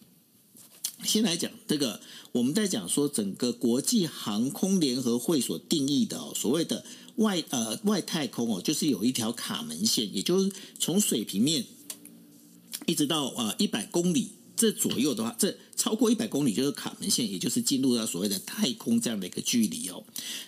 先来讲这个，我们在讲说整个国际航空联合会所定义的、哦、所谓的外呃外太空哦，就是有一条卡门线，也就是从水平面一直到呃一百公里。这左右的话，这超过一百公里就是卡门线，也就是进入到所谓的太空这样的一个距离哦。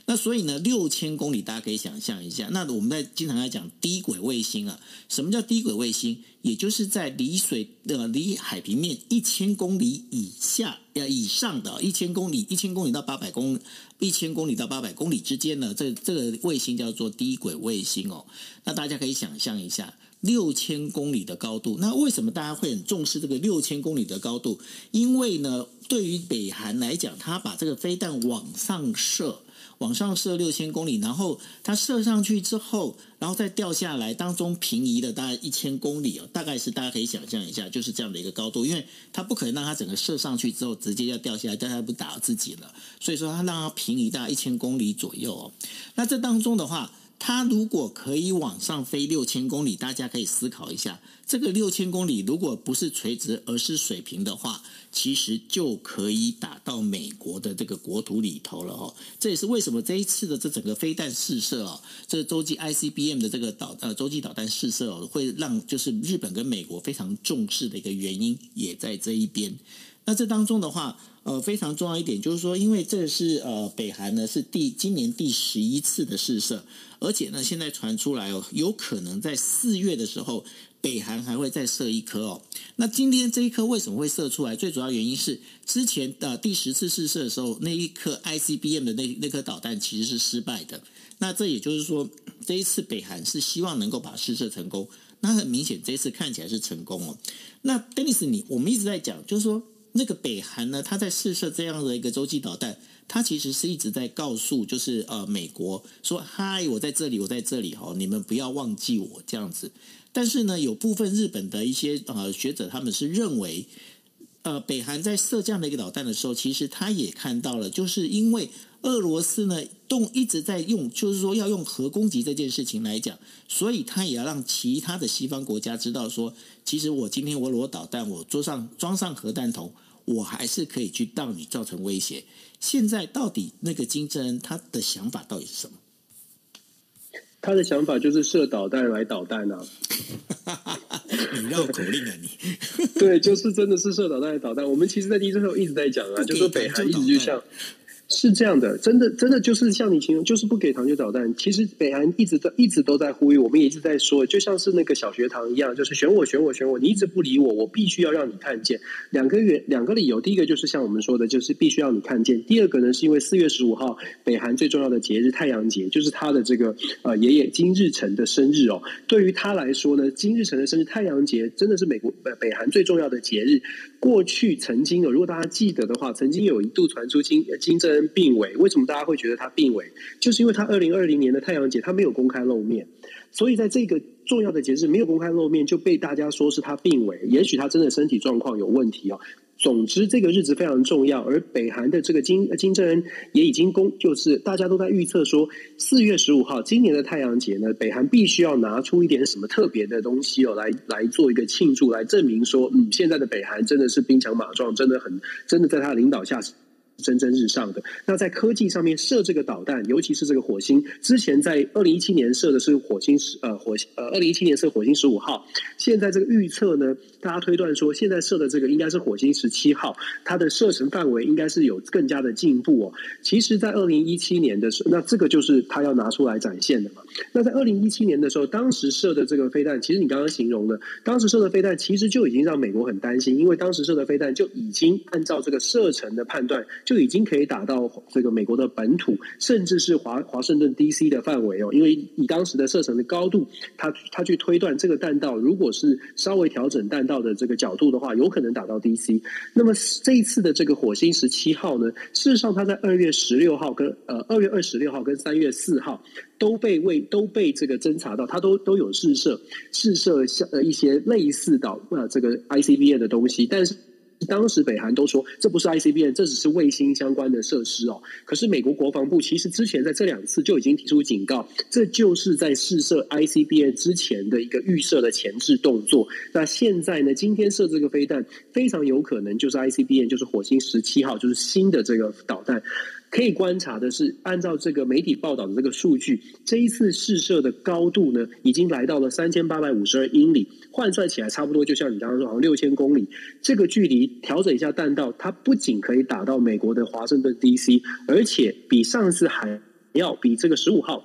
那所以呢，六千公里大家可以想象一下。那我们在经常在讲低轨卫星啊，什么叫低轨卫星？也就是在离水的离海平面一千公里以下呃以上的一千公里，一千公里到八百公一千公里到八百公里之间呢，这这个卫星叫做低轨卫星哦。那大家可以想象一下。六千公里的高度，那为什么大家会很重视这个六千公里的高度？因为呢，对于北韩来讲，他把这个飞弹往上射，往上射六千公里，然后它射上去之后，然后再掉下来，当中平移了大概一千公里哦，大概是大家可以想象一下，就是这样的一个高度，因为它不可能让它整个射上去之后直接要掉下来，但它不打自己了，所以说它让它平移大概一千公里左右哦。那这当中的话。它如果可以往上飞六千公里，大家可以思考一下，这个六千公里如果不是垂直而是水平的话，其实就可以打到美国的这个国土里头了哦。这也是为什么这一次的这整个飞弹试射哦，这个洲际 ICBM 的这个导呃洲际导弹试射哦，会让就是日本跟美国非常重视的一个原因，也在这一边。那这当中的话，呃，非常重要一点就是说，因为这是呃北韩呢是第今年第十一次的试射，而且呢现在传出来哦，有可能在四月的时候，北韩还会再射一颗哦。那今天这一颗为什么会射出来？最主要原因是之前的第十次试射的时候，那一颗 ICBM 的那那颗导弹其实是失败的。那这也就是说，这一次北韩是希望能够把试射成功。那很明显，这一次看起来是成功哦。那 Dennis，你我们一直在讲，就是说。那个北韩呢，他在试射这样的一个洲际导弹，他其实是一直在告诉，就是呃美国说：“嗨，我在这里，我在这里哈，你们不要忘记我这样子。”但是呢，有部分日本的一些呃学者，他们是认为，呃，北韩在射这样的一个导弹的时候，其实他也看到了，就是因为俄罗斯呢动一直在用，就是说要用核攻击这件事情来讲，所以他也要让其他的西方国家知道说。其实我今天我裸导弹，我桌上装上核弹头，我还是可以去当你造成威胁。现在到底那个金正恩他的想法到底是什么？他的想法就是射导弹来导弹啊！你绕口令啊你？对，就是真的是射导弹来导弹。我们其实，在第一时候一直在讲啊，就说北韩一直就像 是这样的，真的，真的就是像你形容，就是不给糖就捣蛋。其实北韩一直在一直都在呼吁，我们一直在说，就像是那个小学堂一样，就是选我，选我，选我，你一直不理我，我必须要让你看见。两个月，两个理由，第一个就是像我们说的，就是必须要你看见；第二个呢，是因为四月十五号，北韩最重要的节日太阳节，就是他的这个呃爷爷金日成的生日哦。对于他来说呢，金日成的生日太阳节真的是美国北北韩最重要的节日。过去曾经有，如果大家记得的话，曾经有一度传出金金正恩病危。为什么大家会觉得他病危？就是因为他二零二零年的太阳节他没有公开露面，所以在这个重要的节日没有公开露面，就被大家说是他病危。也许他真的身体状况有问题哦。总之，这个日子非常重要，而北韩的这个金金正恩也已经公，就是大家都在预测说，四月十五号今年的太阳节呢，北韩必须要拿出一点什么特别的东西哦，来来做一个庆祝，来证明说，嗯，现在的北韩真的是兵强马壮，真的很，真的在他的领导下。蒸蒸日上的。那在科技上面射这个导弹，尤其是这个火星，之前在二零一七年射的是火星十呃火呃二零一七年射火星十五号，现在这个预测呢，大家推断说现在射的这个应该是火星十七号，它的射程范围应该是有更加的进步哦。其实，在二零一七年的时候，那这个就是他要拿出来展现的嘛。那在二零一七年的时候，当时射的这个飞弹，其实你刚刚形容的，当时射的飞弹其实就已经让美国很担心，因为当时射的飞弹就已经按照这个射程的判断。就已经可以打到这个美国的本土，甚至是华华盛顿 D.C. 的范围哦。因为以当时的射程的高度，他他去推断这个弹道，如果是稍微调整弹道的这个角度的话，有可能打到 D.C. 那么这一次的这个火星十七号呢，事实上它在二月十六号跟呃二月二十六号跟三月四号都被为都被这个侦察到，它都都有试射试射像呃一些类似导呃这个 ICBM 的东西，但是。当时北韩都说这不是 ICBM，这只是卫星相关的设施哦。可是美国国防部其实之前在这两次就已经提出警告，这就是在试射 ICBM 之前的一个预设的前置动作。那现在呢，今天射这个飞弹非常有可能就是 ICBM，就是火星十七号，就是新的这个导弹。可以观察的是，按照这个媒体报道的这个数据，这一次试射的高度呢，已经来到了三千八百五十二英里，换算起来差不多就像你刚刚说，好像六千公里。这个距离调整一下弹道，它不仅可以打到美国的华盛顿 D.C.，而且比上次还要比这个十五号。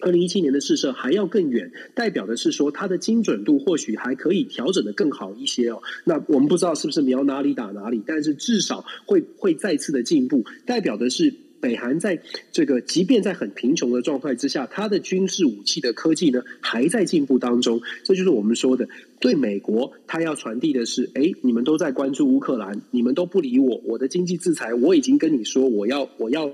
二零一七年的试射还要更远，代表的是说它的精准度或许还可以调整得更好一些哦。那我们不知道是不是瞄哪里打哪里，但是至少会会再次的进步，代表的是北韩在这个即便在很贫穷的状态之下，它的军事武器的科技呢还在进步当中。这就是我们说的，对美国，它要传递的是：哎，你们都在关注乌克兰，你们都不理我，我的经济制裁我已经跟你说，我要我要。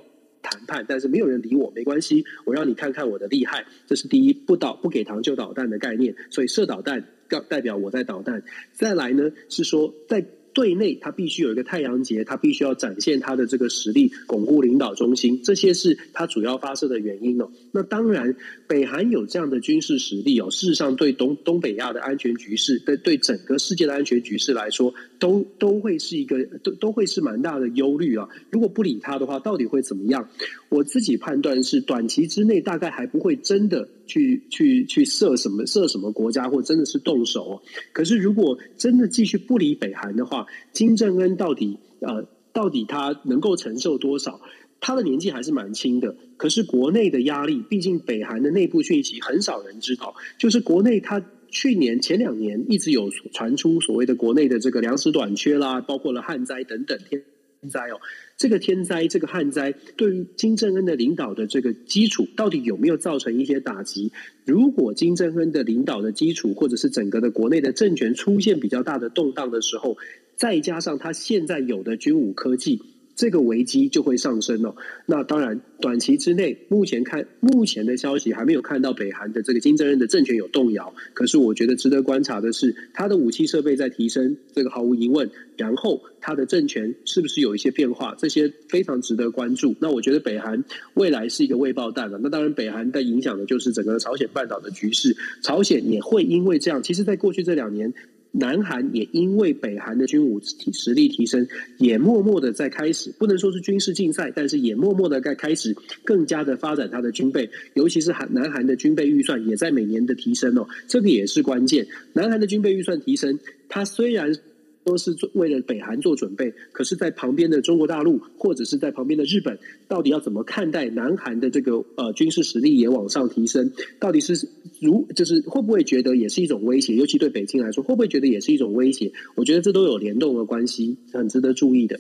谈判，但是没有人理我，没关系，我让你看看我的厉害。这是第一，不导不给糖就导弹的概念，所以射导弹代表我在导弹。再来呢，是说在。对内，他必须有一个太阳节，他必须要展现他的这个实力，巩固领导中心，这些是他主要发射的原因哦。那当然，北韩有这样的军事实力哦，事实上对东东北亚的安全局势，对对整个世界的安全局势来说，都都会是一个都都会是蛮大的忧虑啊。如果不理他的话，到底会怎么样？我自己判断是，短期之内大概还不会真的。去去去射什么射什么国家，或真的是动手。可是如果真的继续不理北韩的话，金正恩到底呃到底他能够承受多少？他的年纪还是蛮轻的。可是国内的压力，毕竟北韩的内部讯息很少人知道。就是国内他去年前两年一直有传出所谓的国内的这个粮食短缺啦，包括了旱灾等等天灾哦。这个天灾，这个旱灾，对于金正恩的领导的这个基础，到底有没有造成一些打击？如果金正恩的领导的基础，或者是整个的国内的政权出现比较大的动荡的时候，再加上他现在有的军武科技。这个危机就会上升哦。那当然，短期之内，目前看目前的消息还没有看到北韩的这个金正恩的政权有动摇。可是，我觉得值得观察的是，他的武器设备在提升，这个毫无疑问。然后，他的政权是不是有一些变化？这些非常值得关注。那我觉得北韩未来是一个未爆弹了。那当然，北韩在影响的就是整个朝鲜半岛的局势。朝鲜也会因为这样，其实，在过去这两年。南韩也因为北韩的军武实力提升，也默默的在开始，不能说是军事竞赛，但是也默默的在开始更加的发展它的军备，尤其是韩南韩的军备预算也在每年的提升哦，这个也是关键。南韩的军备预算提升，它虽然都是做为了北韩做准备，可是，在旁边的中国大陆或者是在旁边的日本，到底要怎么看待南韩的这个呃军事实力也往上提升？到底是如就是会不会觉得也是一种威胁？尤其对北京来说，会不会觉得也是一种威胁？我觉得这都有联动的关系，很值得注意的。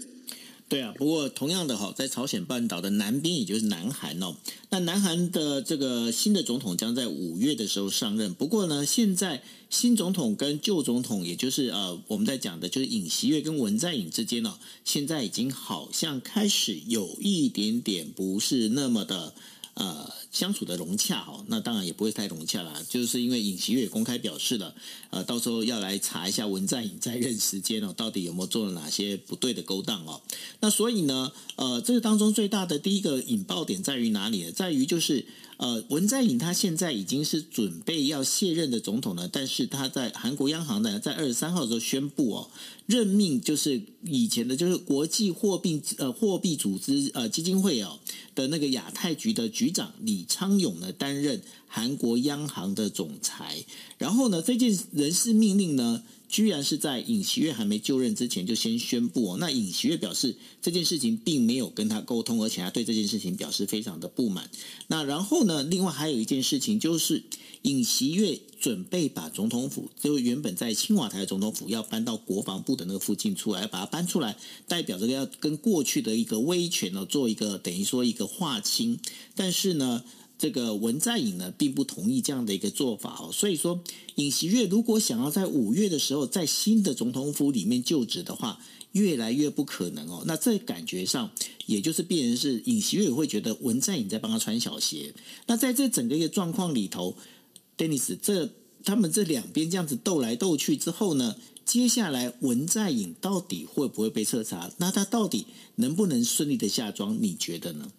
对啊，不过同样的哈，在朝鲜半岛的南边，也就是南韩哦，那南韩的这个新的总统将在五月的时候上任。不过呢，现在新总统跟旧总统，也就是呃，我们在讲的就是尹锡悦跟文在寅之间呢，现在已经好像开始有一点点不是那么的。呃，相处的融洽哦，那当然也不会太融洽啦，就是因为尹锡悦公开表示了，呃，到时候要来查一下文在寅在任时间哦，到底有没有做了哪些不对的勾当哦。那所以呢，呃，这个当中最大的第一个引爆点在于哪里呢？在于就是。呃，文在寅他现在已经是准备要卸任的总统了，但是他在韩国央行呢，在二十三号的时候宣布哦，任命就是以前的，就是国际货币呃货币组织呃基金会哦的那个亚太局的局长李昌永呢担任韩国央行的总裁，然后呢，这件人事命令呢。居然是在尹锡悦还没就任之前就先宣布哦，那尹锡悦表示这件事情并没有跟他沟通，而且他对这件事情表示非常的不满。那然后呢，另外还有一件事情就是尹锡悦准备把总统府，就原本在青瓦台的总统府要搬到国防部的那个附近出来，把它搬出来，代表这个要跟过去的一个威权呢做一个等于说一个划清，但是呢。这个文在寅呢，并不同意这样的一个做法哦，所以说尹锡悦如果想要在五月的时候在新的总统府里面就职的话，越来越不可能哦。那这感觉上，也就是变成是尹锡悦会觉得文在寅在帮他穿小鞋。那在这整个一个状况里头，Dennis，这他们这两边这样子斗来斗去之后呢，接下来文在寅到底会不会被彻查？那他到底能不能顺利的下庄？你觉得呢？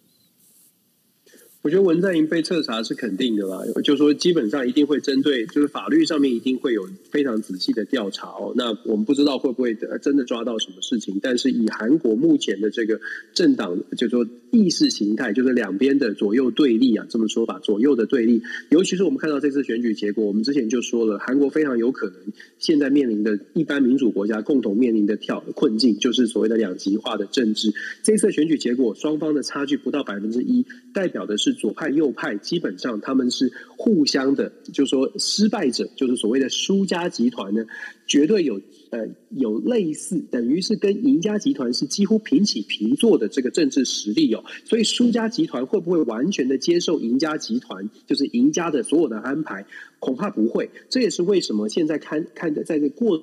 我觉得文在寅被彻查是肯定的啦，就是说基本上一定会针对，就是法律上面一定会有非常仔细的调查哦。那我们不知道会不会真的抓到什么事情，但是以韩国目前的这个政党，就是说意识形态，就是两边的左右对立啊，这么说吧，左右的对立，尤其是我们看到这次选举结果，我们之前就说了，韩国非常有可能现在面临的一般民主国家共同面临的挑困境，就是所谓的两极化的政治。这次选举结果双方的差距不到百分之一，代表的是。左派右派基本上他们是互相的，就是说失败者就是所谓的输家集团呢，绝对有呃有类似，等于是跟赢家集团是几乎平起平坐的这个政治实力哦。所以输家集团会不会完全的接受赢家集团就是赢家的所有的安排？恐怕不会。这也是为什么现在看看的在这过。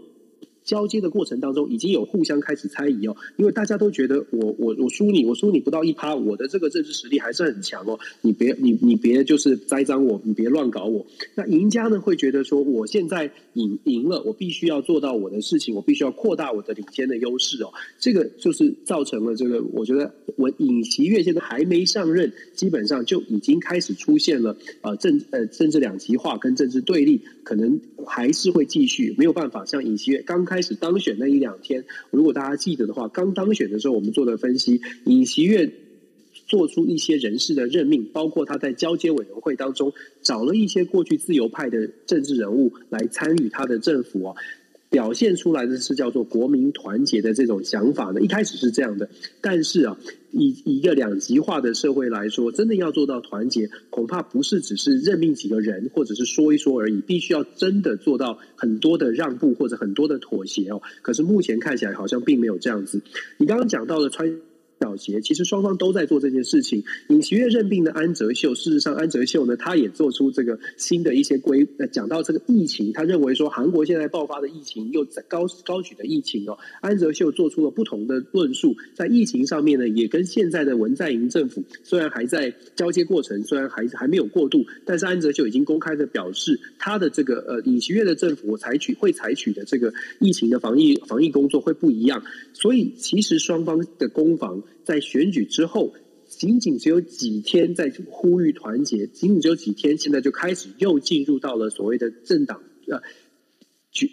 交接的过程当中，已经有互相开始猜疑哦，因为大家都觉得我我我输你，我输你不到一趴，我的这个政治实力还是很强哦，你别你你别就是栽赃我，你别乱搞我。那赢家呢会觉得说，我现在赢赢了，我必须要做到我的事情，我必须要扩大我的领先的优势哦。这个就是造成了这个，我觉得我尹锡悦现在还没上任，基本上就已经开始出现了呃政呃政治两极化跟政治对立，可能还是会继续，没有办法像尹锡悦刚开。开始当选那一两天，如果大家记得的话，刚当选的时候，我们做的分析，尹锡悦做出一些人事的任命，包括他在交接委员会当中找了一些过去自由派的政治人物来参与他的政府啊。表现出来的是叫做国民团结的这种想法呢，一开始是这样的，但是啊，以一个两极化的社会来说，真的要做到团结，恐怕不是只是任命几个人，或者是说一说而已，必须要真的做到很多的让步或者很多的妥协哦。可是目前看起来好像并没有这样子。你刚刚讲到的川。小协其实双方都在做这件事情。尹锡悦任命的安哲秀，事实上安哲秀呢，他也做出这个新的一些规。呃，讲到这个疫情，他认为说韩国现在爆发的疫情又在高高举的疫情哦，安哲秀做出了不同的论述。在疫情上面呢，也跟现在的文在寅政府虽然还在交接过程，虽然还还没有过渡，但是安哲秀已经公开的表示，他的这个呃尹锡悦的政府采取会采取的这个疫情的防疫防疫工作会不一样。所以其实双方的攻防。在选举之后，仅仅只有几天在呼吁团结，仅仅只有几天，现在就开始又进入到了所谓的政党呃，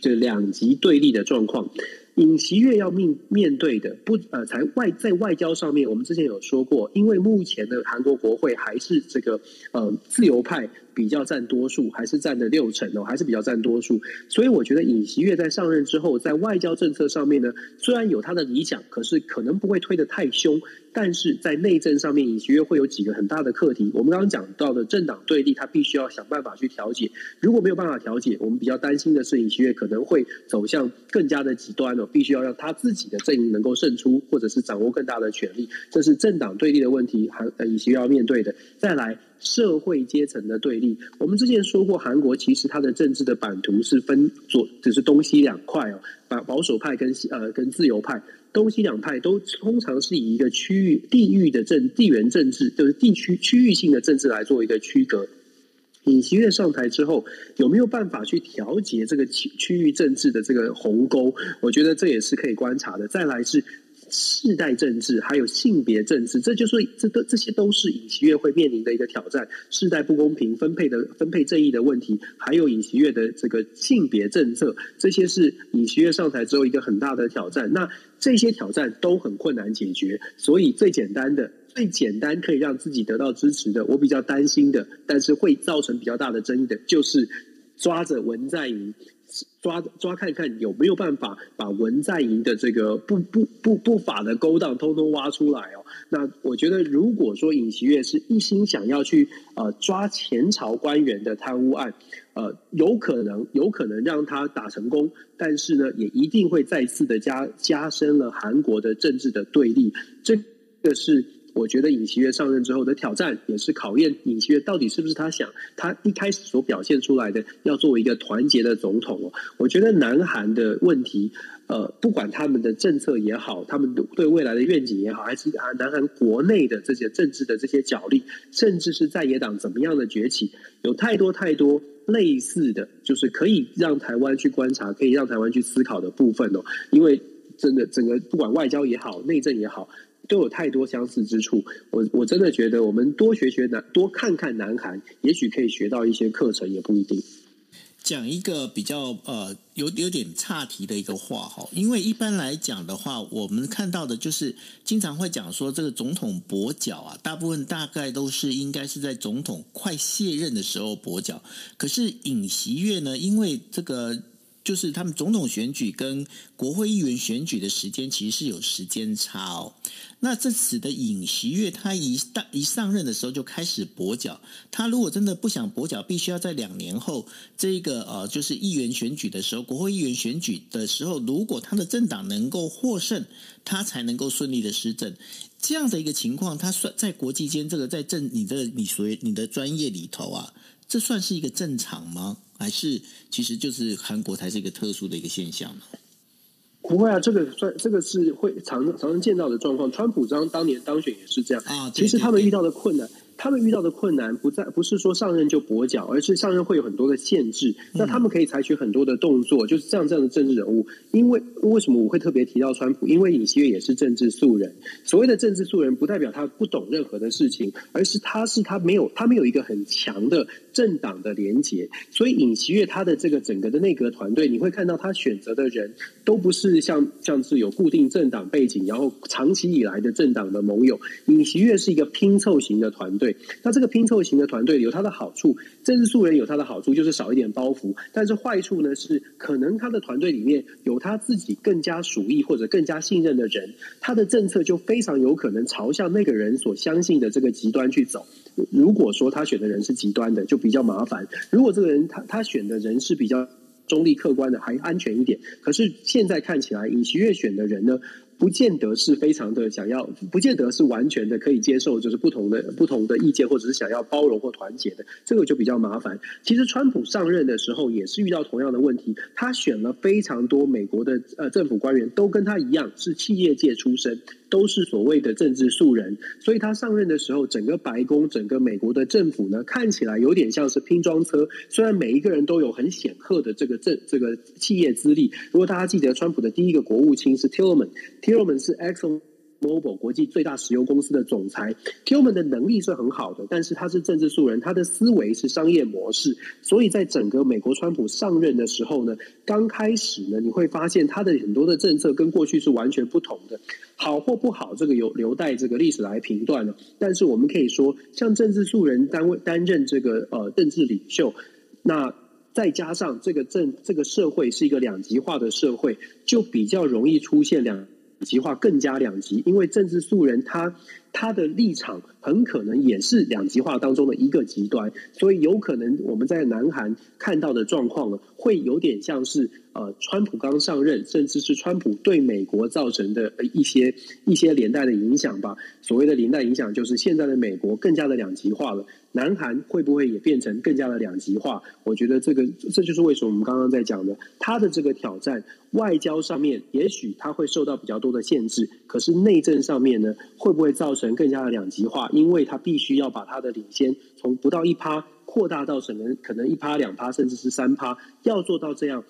这两极对立的状况。尹锡悦要面面对的不呃，才外在外交上面，我们之前有说过，因为目前的韩国国会还是这个呃自由派比较占多数，还是占了六成哦，还是比较占多数。所以我觉得尹锡悦在上任之后，在外交政策上面呢，虽然有他的理想，可是可能不会推得太凶。但是在内政上面，尹锡悦会有几个很大的课题。我们刚刚讲到的政党对立，他必须要想办法去调解。如果没有办法调解，我们比较担心的是尹锡悦可能会走向更加的极端哦。必须要让他自己的阵营能够胜出，或者是掌握更大的权力，这是政党对立的问题，韩尹锡悦要面对的。再来，社会阶层的对立，我们之前说过，韩国其实它的政治的版图是分左，只是东西两块哦，把保守派跟呃跟自由派，东西两派都通常是以一个区域地域的政地缘政治，就是地区区域性的政治来做一个区隔。尹锡悦上台之后，有没有办法去调节这个区区域政治的这个鸿沟？我觉得这也是可以观察的。再来是世代政治，还有性别政治，这就是这都这些都是尹锡悦会面临的一个挑战。世代不公平分配的分配正义的问题，还有尹锡悦的这个性别政策，这些是尹锡悦上台之后一个很大的挑战。那这些挑战都很困难解决，所以最简单的。最简单可以让自己得到支持的，我比较担心的，但是会造成比较大的争议的，就是抓着文在寅，抓抓看看有没有办法把文在寅的这个不不不不法的勾当通通挖出来哦。那我觉得，如果说尹锡悦是一心想要去呃抓前朝官员的贪污案，呃，有可能有可能让他打成功，但是呢，也一定会再次的加加深了韩国的政治的对立。这个是。我觉得尹锡悦上任之后的挑战，也是考验尹锡悦到底是不是他想他一开始所表现出来的，要作为一个团结的总统哦。我觉得南韩的问题，呃，不管他们的政策也好，他们对未来的愿景也好，还是啊南韩国内的这些政治的这些角力，甚至是在野党怎么样的崛起，有太多太多类似的，就是可以让台湾去观察，可以让台湾去思考的部分哦。因为真的整个不管外交也好，内政也好。都有太多相似之处，我我真的觉得我们多学学南，多看看南韩，也许可以学到一些课程，也不一定。讲一个比较呃有有点岔题的一个话哈，因为一般来讲的话，我们看到的就是经常会讲说这个总统跛脚啊，大部分大概都是应该是在总统快卸任的时候跛脚，可是尹锡悦呢，因为这个。就是他们总统选举跟国会议员选举的时间其实是有时间差哦。那这次的尹锡悦他一大一上任的时候就开始跛脚，他如果真的不想跛脚，必须要在两年后这个呃就是议员选举的时候，国会议员选举的时候，如果他的政党能够获胜，他才能够顺利的施政。这样的一个情况，他算在国际间这个在政你的你所谓你的专业里头啊，这算是一个正常吗？还是其实就是韩国才是一个特殊的一个现象呢？不会啊，这个算这个是会常常常见到的状况。川普当当年当选也是这样啊。其实他们遇到的困难。他们遇到的困难不在不是说上任就跛脚，而是上任会有很多的限制。那他们可以采取很多的动作，就是这样这样的政治人物。因为为什么我会特别提到川普？因为尹锡悦也是政治素人。所谓的政治素人，不代表他不懂任何的事情，而是他是他没有他没有一个很强的政党的连结。所以尹锡悦他的这个整个的内阁团队，你会看到他选择的人都不是像像是有固定政党背景，然后长期以来的政党的盟友。尹锡悦是一个拼凑型的团队。那这个拼凑型的团队有它的好处，政治素人有它的好处，就是少一点包袱。但是坏处呢是，可能他的团队里面有他自己更加属意或者更加信任的人，他的政策就非常有可能朝向那个人所相信的这个极端去走。如果说他选的人是极端的，就比较麻烦；如果这个人他他选的人是比较中立客观的，还安全一点。可是现在看起来，尹锡悦选的人呢？不见得是非常的想要，不见得是完全的可以接受，就是不同的不同的意见，或者是想要包容或团结的，这个就比较麻烦。其实川普上任的时候也是遇到同样的问题，他选了非常多美国的呃政府官员，都跟他一样是企业界出身。都是所谓的政治素人，所以他上任的时候，整个白宫、整个美国的政府呢，看起来有点像是拼装车。虽然每一个人都有很显赫的这个政这个企业资历，如果大家记得，川普的第一个国务卿是 Tillman，Tillman 是 xone Mobil 国际最大石油公司的总裁 Kilman 的能力是很好的，但是他是政治素人，他的思维是商业模式，所以在整个美国川普上任的时候呢，刚开始呢，你会发现他的很多的政策跟过去是完全不同的，好或不好，这个有留待这个历史来评断了。但是我们可以说，像政治素人担担任这个呃政治领袖，那再加上这个政这个社会是一个两极化的社会，就比较容易出现两。极化更加两极，因为政治素人他他的立场很可能也是两极化当中的一个极端，所以有可能我们在南韩看到的状况呢，会有点像是呃，川普刚上任，甚至是川普对美国造成的一些一些连带的影响吧。所谓的连带影响，就是现在的美国更加的两极化了。南韩会不会也变成更加的两极化？我觉得这个这就是为什么我们刚刚在讲的，他的这个挑战，外交上面也许他会受到比较多的限制，可是内政上面呢，会不会造成更加的两极化？因为他必须要把他的领先从不到一趴扩大到可能可能一趴两趴甚至是三趴，要做到这样，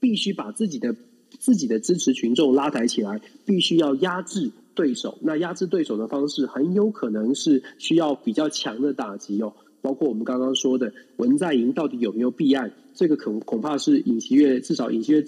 必须把自己的自己的支持群众拉抬起来，必须要压制。对手，那压制对手的方式很有可能是需要比较强的打击哦，包括我们刚刚说的文在寅到底有没有弊案，这个恐恐怕是尹锡悦至少尹锡悦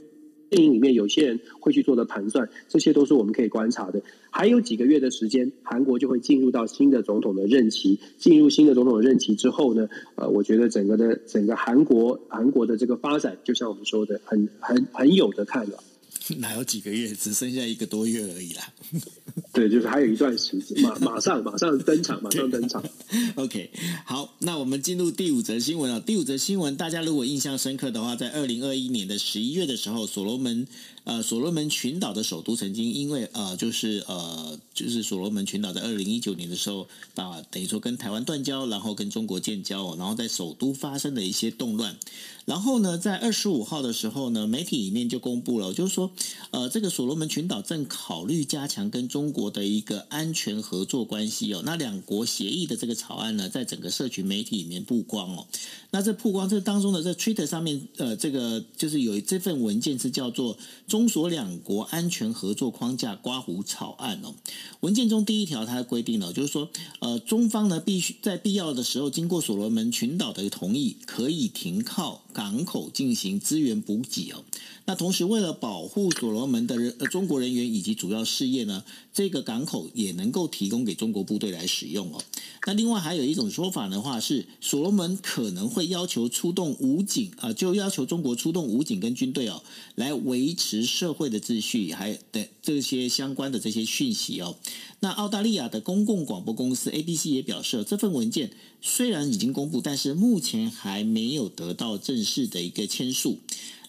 电影里面有些人会去做的盘算，这些都是我们可以观察的。还有几个月的时间，韩国就会进入到新的总统的任期，进入新的总统任期之后呢，呃，我觉得整个的整个韩国韩国的这个发展，就像我们说的，很很很有的看了。哪有几个月，只剩下一个多月而已啦。对，就是还有一段时间，马马上马上登场，马上登场。OK，好，那我们进入第五则新闻啊。第五则新闻，大家如果印象深刻的话，在二零二一年的十一月的时候，所罗门。呃，所罗门群岛的首都曾经因为呃，就是呃，就是所罗门群岛在二零一九年的时候，啊，等于说跟台湾断交，然后跟中国建交，然后在首都发生了一些动乱。然后呢，在二十五号的时候呢，媒体里面就公布了，就是说，呃，这个所罗门群岛正考虑加强跟中国的一个安全合作关系哦。那两国协议的这个草案呢，在整个社群媒体里面曝光哦。那这曝光这当中的这 Twitter 上面，呃，这个就是有这份文件是叫做。中中所两国安全合作框架（括弧草案）哦，文件中第一条它规定了，就是说，呃，中方呢必须在必要的时候，经过所罗门群岛的同意，可以停靠港口进行资源补给哦。那同时，为了保护所罗门的人呃中国人员以及主要事业呢，这个港口也能够提供给中国部队来使用哦。那另外还有一种说法的话是，所罗门可能会要求出动武警啊，就要求中国出动武警跟军队哦，来维持社会的秩序，还的这些相关的这些讯息哦。那澳大利亚的公共广播公司 ABC 也表示，这份文件虽然已经公布，但是目前还没有得到正式的一个签署。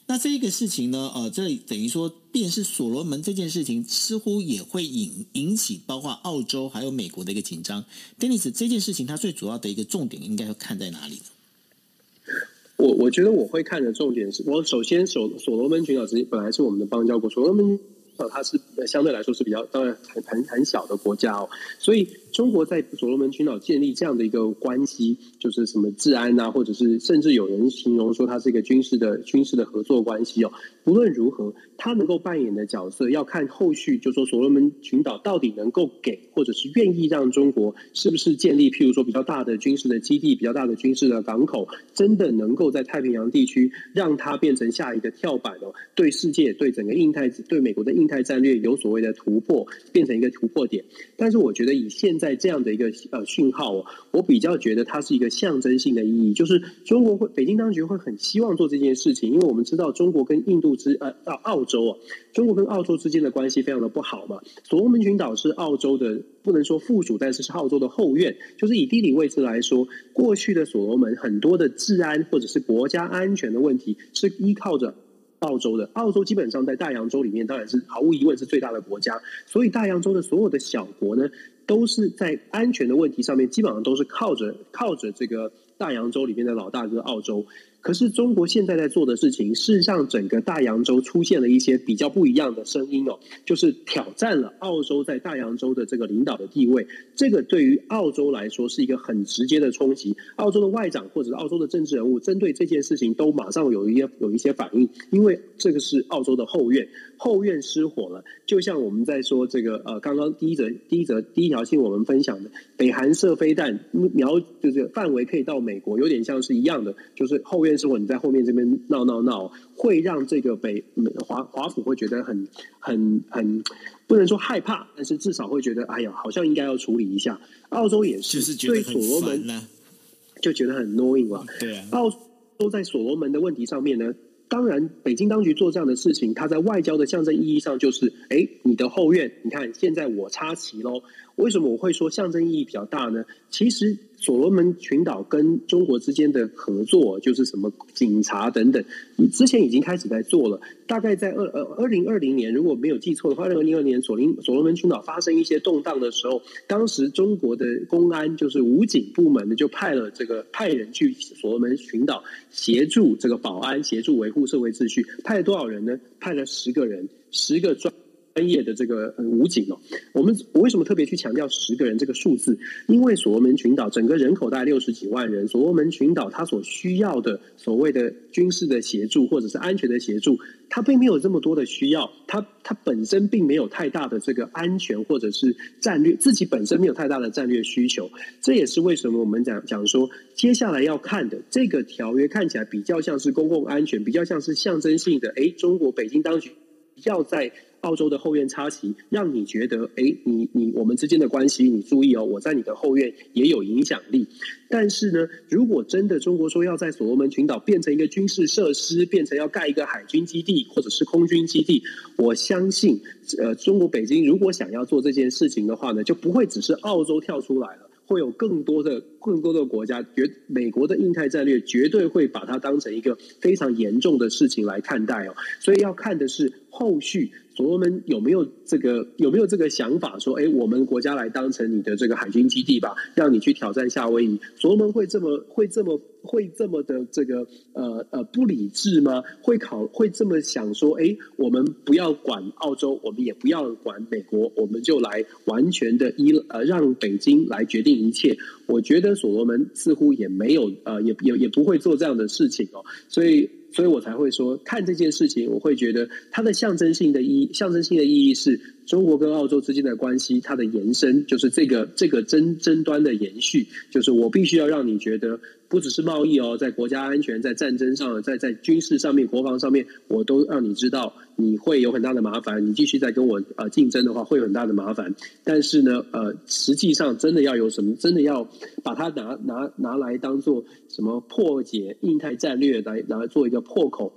那这个事情呢，呃，这等于说，便是所罗门这件事情，似乎也会引引起包括澳洲还有美国的一个紧张。Dennis，这件事情它最主要的一个重点应该要看在哪里呢？我我觉得我会看的重点是，我首先所所罗门群岛其实本来是我们的邦交国，所罗门群岛它是相对来说是比较当然很很很小的国家哦，所以。中国在所罗门群岛建立这样的一个关系，就是什么治安啊，或者是甚至有人形容说它是一个军事的军事的合作关系哦。无论如何，它能够扮演的角色要看后续，就说所罗门群岛到底能够给，或者是愿意让中国是不是建立，譬如说比较大的军事的基地、比较大的军事的港口，真的能够在太平洋地区让它变成下一个跳板哦，对世界、对整个印太、对美国的印太战略有所谓的突破，变成一个突破点。但是我觉得以现在在这样的一个呃讯号，我比较觉得它是一个象征性的意义，就是中国会北京当局会很希望做这件事情，因为我们知道中国跟印度之呃澳澳洲啊，中国跟澳洲之间的关系非常的不好嘛。所罗门群岛是澳洲的不能说附属，但是是澳洲的后院，就是以地理位置来说，过去的所罗门很多的治安或者是国家安全的问题是依靠着。澳洲的澳洲基本上在大洋洲里面，当然是毫无疑问是最大的国家。所以大洋洲的所有的小国呢，都是在安全的问题上面，基本上都是靠着靠着这个大洋洲里面的老大哥澳洲。可是中国现在在做的事情，事实上整个大洋洲出现了一些比较不一样的声音哦，就是挑战了澳洲在大洋洲的这个领导的地位。这个对于澳洲来说是一个很直接的冲击。澳洲的外长或者是澳洲的政治人物针对这件事情都马上有一些有一些反应，因为这个是澳洲的后院，后院失火了。就像我们在说这个呃，刚刚第一则第一则第一条信我们分享的，北韩射飞弹瞄就是范围可以到美国，有点像是一样的，就是后院。但是我你在后面这边闹闹闹，会让这个北华华府会觉得很很很不能说害怕，但是至少会觉得哎呀，好像应该要处理一下。澳洲也是，就是觉得很烦啊，就觉得很 annoying 了。对啊，澳洲在所罗门的问题上面呢，当然北京当局做这样的事情，它在外交的象征意义上就是，哎，你的后院，你看现在我插旗喽。为什么我会说象征意义比较大呢？其实所罗门群岛跟中国之间的合作，就是什么警察等等，之前已经开始在做了。大概在二呃二零二零年，如果没有记错的话，二零二零年所林所罗门群岛发生一些动荡的时候，当时中国的公安就是武警部门呢，就派了这个派人去所罗门群岛协助这个保安，协助维护社会秩序。派了多少人呢？派了十个人，十个专。专业的这个武警哦，我们我为什么特别去强调十个人这个数字？因为所罗门群岛整个人口大概六十几万人，所罗门群岛它所需要的所谓的军事的协助或者是安全的协助，它并没有这么多的需要，它它本身并没有太大的这个安全或者是战略，自己本身没有太大的战略需求。这也是为什么我们讲讲说，接下来要看的这个条约看起来比较像是公共安全，比较像是象征性的。诶，中国北京当局要在。澳洲的后院插旗，让你觉得，哎，你你我们之间的关系，你注意哦，我在你的后院也有影响力。但是呢，如果真的中国说要在所罗门群岛变成一个军事设施，变成要盖一个海军基地或者是空军基地，我相信，呃，中国北京如果想要做这件事情的话呢，就不会只是澳洲跳出来了。会有更多的、更多的国家，绝美国的印太战略绝对会把它当成一个非常严重的事情来看待哦。所以要看的是后续所罗门有没有这个有没有这个想法，说，哎，我们国家来当成你的这个海军基地吧，让你去挑战夏威夷。所罗门会这么会这么会这么的这个呃呃不理智吗？会考会这么想说，哎，我们不要管澳洲，我们也不要管美国，我们就来完全的依呃让北京来决定。一切，我觉得所罗门似乎也没有呃，也也也不会做这样的事情哦，所以，所以我才会说，看这件事情，我会觉得它的象征性的意，象征性的意义是中国跟澳洲之间的关系，它的延伸就是这个这个争争端的延续，就是我必须要让你觉得。不只是贸易哦，在国家安全、在战争上、在在军事上面、国防上面，我都让你知道你会有很大的麻烦。你继续再跟我呃竞争的话，会有很大的麻烦。但是呢，呃，实际上真的要有什么，真的要把它拿拿拿来当做什么破解印太战略来来做一个破口，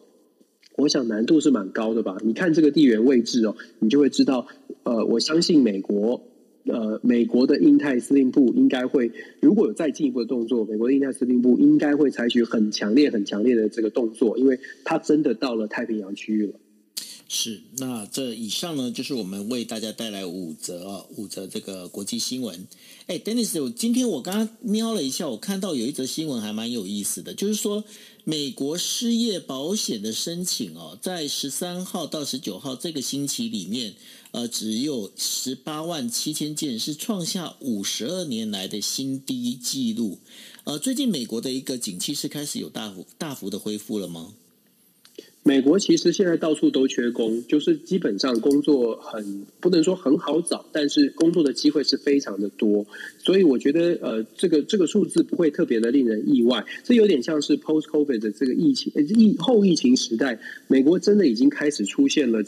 我想难度是蛮高的吧？你看这个地缘位置哦，你就会知道。呃，我相信美国。呃，美国的印太司令部应该会，如果有再进一步的动作，美国的印太司令部应该会采取很强烈、很强烈的这个动作，因为它真的到了太平洋区域了。是，那这以上呢，就是我们为大家带来五则啊，五则这个国际新闻。哎，Dennis，今天我刚刚瞄了一下，我看到有一则新闻还蛮有意思的，就是说。美国失业保险的申请哦，在十三号到十九号这个星期里面，呃，只有十八万七千件，是创下五十二年来的新低纪录。呃，最近美国的一个景气是开始有大幅大幅的恢复了吗？美国其实现在到处都缺工，就是基本上工作很不能说很好找，但是工作的机会是非常的多，所以我觉得呃，这个这个数字不会特别的令人意外。这有点像是 post COVID 的这个疫情疫后疫情时代，美国真的已经开始出现了。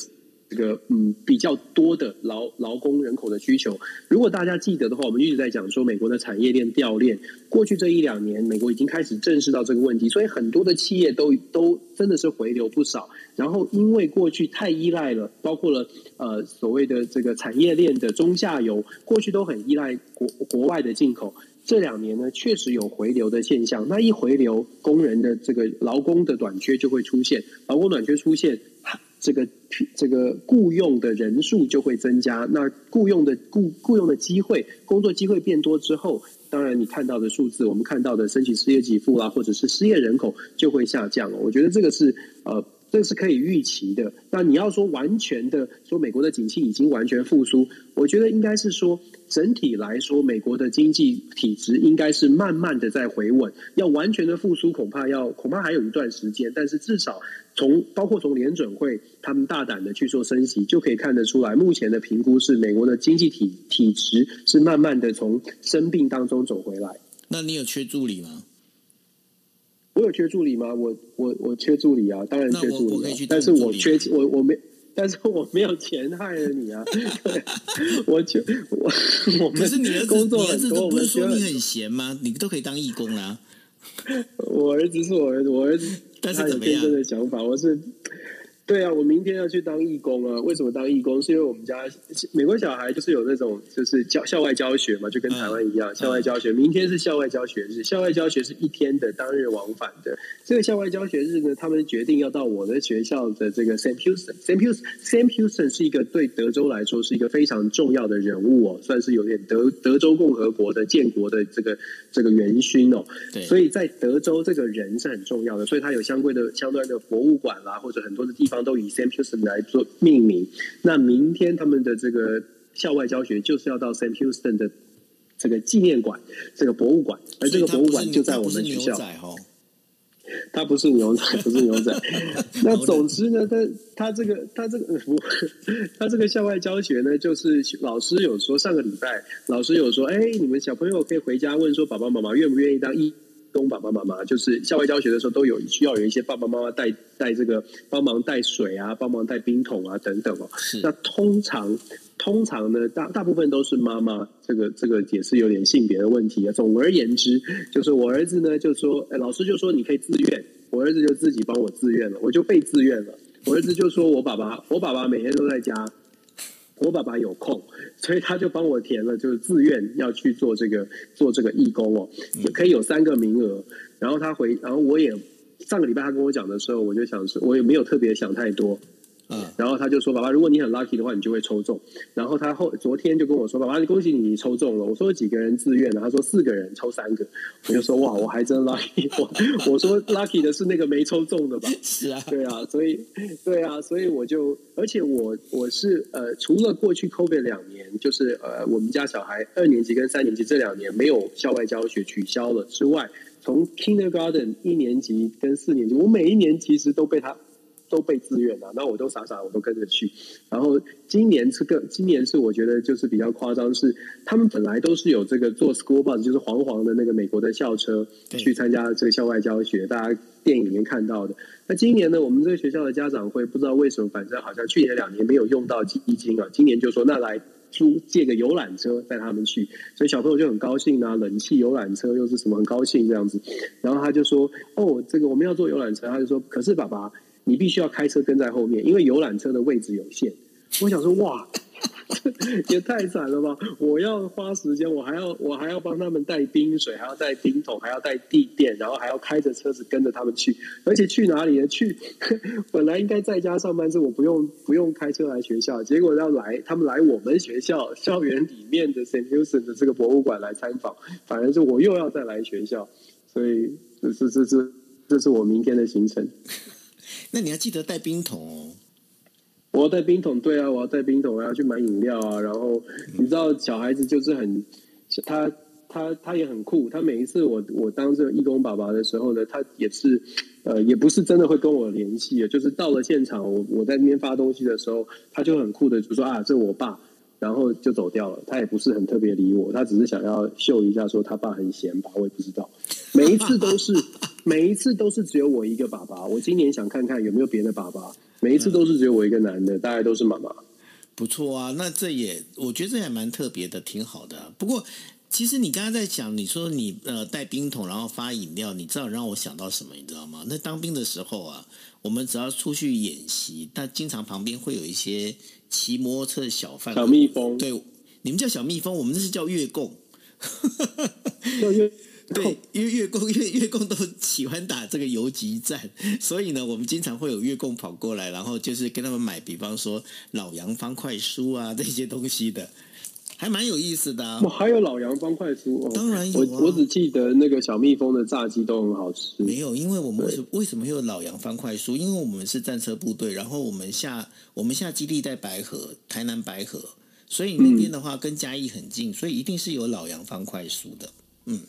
这个嗯，比较多的劳劳工人口的需求。如果大家记得的话，我们一直在讲说美国的产业链掉链。过去这一两年，美国已经开始正视到这个问题，所以很多的企业都都真的是回流不少。然后因为过去太依赖了，包括了呃所谓的这个产业链的中下游，过去都很依赖国国外的进口。这两年呢，确实有回流的现象。那一回流，工人的这个劳工的短缺就会出现，劳工短缺出现。这个这个雇佣的人数就会增加，那雇佣的雇雇佣的机会、工作机会变多之后，当然你看到的数字，我们看到的申请失业给付啊，或者是失业人口就会下降了。我觉得这个是呃。这是可以预期的。那你要说完全的说，美国的景气已经完全复苏，我觉得应该是说，整体来说，美国的经济体质应该是慢慢的在回稳。要完全的复苏，恐怕要恐怕还有一段时间。但是至少从包括从联准会他们大胆的去做升息，就可以看得出来，目前的评估是美国的经济体体质是慢慢的从生病当中走回来。那你有缺助理吗？我有缺助理吗？我我我缺助理啊，当然缺助理，啊，但是我缺我我没，但是我没有钱害了你啊！我就我我们是你儿子工作很多，不是说你很闲吗？你都可以当义工啦。我儿子是我儿子，我儿子但是有天真的想法，我是。对啊，我明天要去当义工啊！为什么当义工？是因为我们家美国小孩就是有那种就是教校外教学嘛，就跟台湾一样，校外教学。明天是校外教学日，校外教学是一天的当日往返的。这个校外教学日呢，他们决定要到我的学校的这个 Sam Houston。Sam Houston Sam Houston 是一个对德州来说是一个非常重要的人物哦，算是有点德德州共和国的建国的这个这个元勋哦。对，所以在德州这个人是很重要的，所以他有相关的相关的博物馆啦，或者很多的地方。都以 Sam Houston 来做命名。那明天他们的这个校外教学就是要到 Sam Houston 的这个纪念馆、这个博物馆，而这个博物馆就在我们学校。他不是牛仔，不是牛仔。那总之呢，他他这个他这个他 这个校外教学呢，就是老师有说上个礼拜，老师有说，哎，你们小朋友可以回家问说，爸爸妈妈愿不愿意当义工爸爸妈妈就是校外教学的时候都有需要有一些爸爸妈妈带带这个帮忙带水啊，帮忙带冰桶啊等等哦。是那通常通常呢，大大部分都是妈妈。这个这个也是有点性别的问题啊。总而言之，就是我儿子呢就说，哎，老师就说你可以自愿，我儿子就自己帮我自愿了，我就被自愿了。我儿子就说我爸爸，我爸爸每天都在家。我爸爸有空，所以他就帮我填了，就是自愿要去做这个做这个义工哦，也可以有三个名额。然后他回，然后我也上个礼拜他跟我讲的时候，我就想说，我也没有特别想太多。嗯，然后他就说：“爸爸，如果你很 lucky 的话，你就会抽中。”然后他后昨天就跟我说：“爸爸，恭喜你，抽中了。”我说：“几个人自愿的？”他说：“四个人抽三个。”我就说：“ 哇，我还真 lucky。我”我我说 lucky 的是那个没抽中的吧？是啊，对啊，所以对啊，所以我就而且我我是呃，除了过去 COVID 两年，就是呃，我们家小孩二年级跟三年级这两年没有校外教学取消了之外，从 Kindergarten 一年级跟四年级，我每一年其实都被他。都被自愿了，那我都傻傻，我都跟着去。然后今年这个，今年是我觉得就是比较夸张，是他们本来都是有这个坐 school bus，就是黄黄的那个美国的校车去参加这个校外教学，大家电影里面看到的。那今年呢，我们这个学校的家长会不知道为什么，反正好像去年两年没有用到基金啊，今年就说那来租借个游览车带他们去，所以小朋友就很高兴啊，冷气游览车又是什么很高兴这样子。然后他就说：“哦，这个我们要坐游览车。”他就说：“可是爸爸。”你必须要开车跟在后面，因为游览车的位置有限。我想说，哇，也太惨了吧！我要花时间，我还要我还要帮他们带冰水，还要带冰桶，还要带地垫，然后还要开着车子跟着他们去。而且去哪里呢？去 本来应该在家上班，是我不用不用开车来学校，结果要来他们来我们学校校园里面的 Sam Houston 的这个博物馆来参访，反而是我又要再来学校，所以这是这这是我明天的行程。那你要记得带冰桶哦。我要带冰桶，对啊，我要带冰桶，我要去买饮料啊。然后你知道，小孩子就是很，他他他也很酷。他每一次我我当这个义工爸爸的时候呢，他也是呃，也不是真的会跟我联系，就是到了现场，我我在那边发东西的时候，他就很酷的就说啊，这我爸。然后就走掉了，他也不是很特别理我，他只是想要秀一下，说他爸很闲吧，我也不知道。每一次都是，每一次都是只有我一个爸爸。我今年想看看有没有别的爸爸，每一次都是只有我一个男的，大概都是妈妈。不错啊，那这也我觉得这也蛮特别的，挺好的啊。不过，其实你刚刚在讲，你说你呃带冰桶然后发饮料，你知道让我想到什么？你知道吗？那当兵的时候啊，我们只要出去演习，但经常旁边会有一些。骑摩托车的小贩，小蜜蜂，对，你们叫小蜜蜂，我们这是叫月供，叫月 对，因为月供月月供都喜欢打这个游击战，所以呢，我们经常会有月供跑过来，然后就是跟他们买，比方说老杨方块书啊这些东西的。还蛮有意思的啊！我还有老杨方块酥，当然有啊。我我只记得那个小蜜蜂的炸鸡都很好吃。没有，因为我们为什么为什么会有老杨方块酥？因为我们是战车部队，然后我们下我们下基地在白河，台南白河，所以那边的话跟嘉义很近，所以一定是有老杨方块酥的。嗯，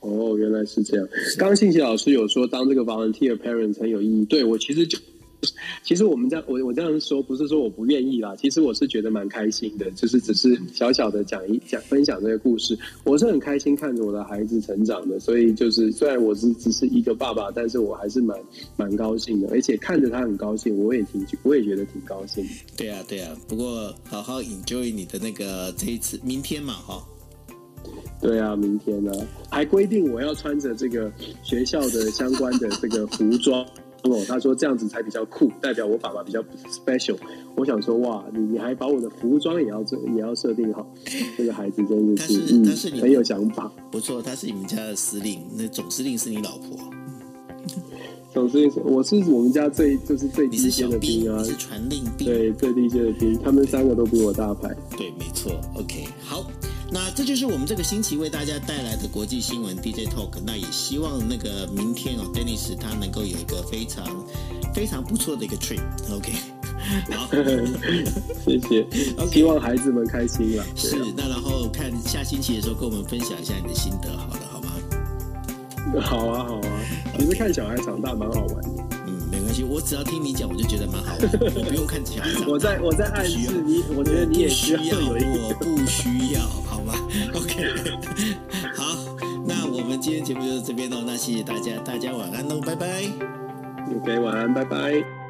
哦，原来是这样。刚刚信息老师有说，当这个 volunteer parent 很有意义。对，我其实就。其实我们这样，我我这样说不是说我不愿意啦，其实我是觉得蛮开心的，就是只是小小的讲一讲分享这个故事，我是很开心看着我的孩子成长的，所以就是虽然我是只是一个爸爸，但是我还是蛮蛮高兴的，而且看着他很高兴，我也挺我也觉得挺高兴。对啊，对啊，不过好好 enjoy 你的那个这一次，明天嘛，哈。对啊，明天呢，还规定我要穿着这个学校的相关的这个服装。哦，他说这样子才比较酷，代表我爸爸比较 special。我想说，哇，你你还把我的服装也要这也要设定好，这个孩子真的是，但是嗯，是很有想法。不错，他是你们家的司令，那总司令是你老婆。总司令是，我是我们家最就是最低阶的兵啊，你是传令兵，对，最低阶的兵，他们三个都比我大牌。对，没错。OK，好。那这就是我们这个星期为大家带来的国际新闻 DJ Talk。那也希望那个明天哦，Dennis 他能够有一个非常非常不错的一个 trip。OK，好，谢谢。Okay. 希望孩子们开心了。是，那然后看下星期的时候跟我们分享一下你的心得，好了，好吗？好啊，好啊。其实看小孩长大蛮好玩的。嗯，没关系，我只要听你讲，我就觉得蛮好玩。我不用看小。我在我在暗示你，我觉得你也需要我不需要。好吗 OK，好，那我们今天节目就到这边喽。那谢谢大家，大家晚安喽，拜拜。OK，晚安，拜拜。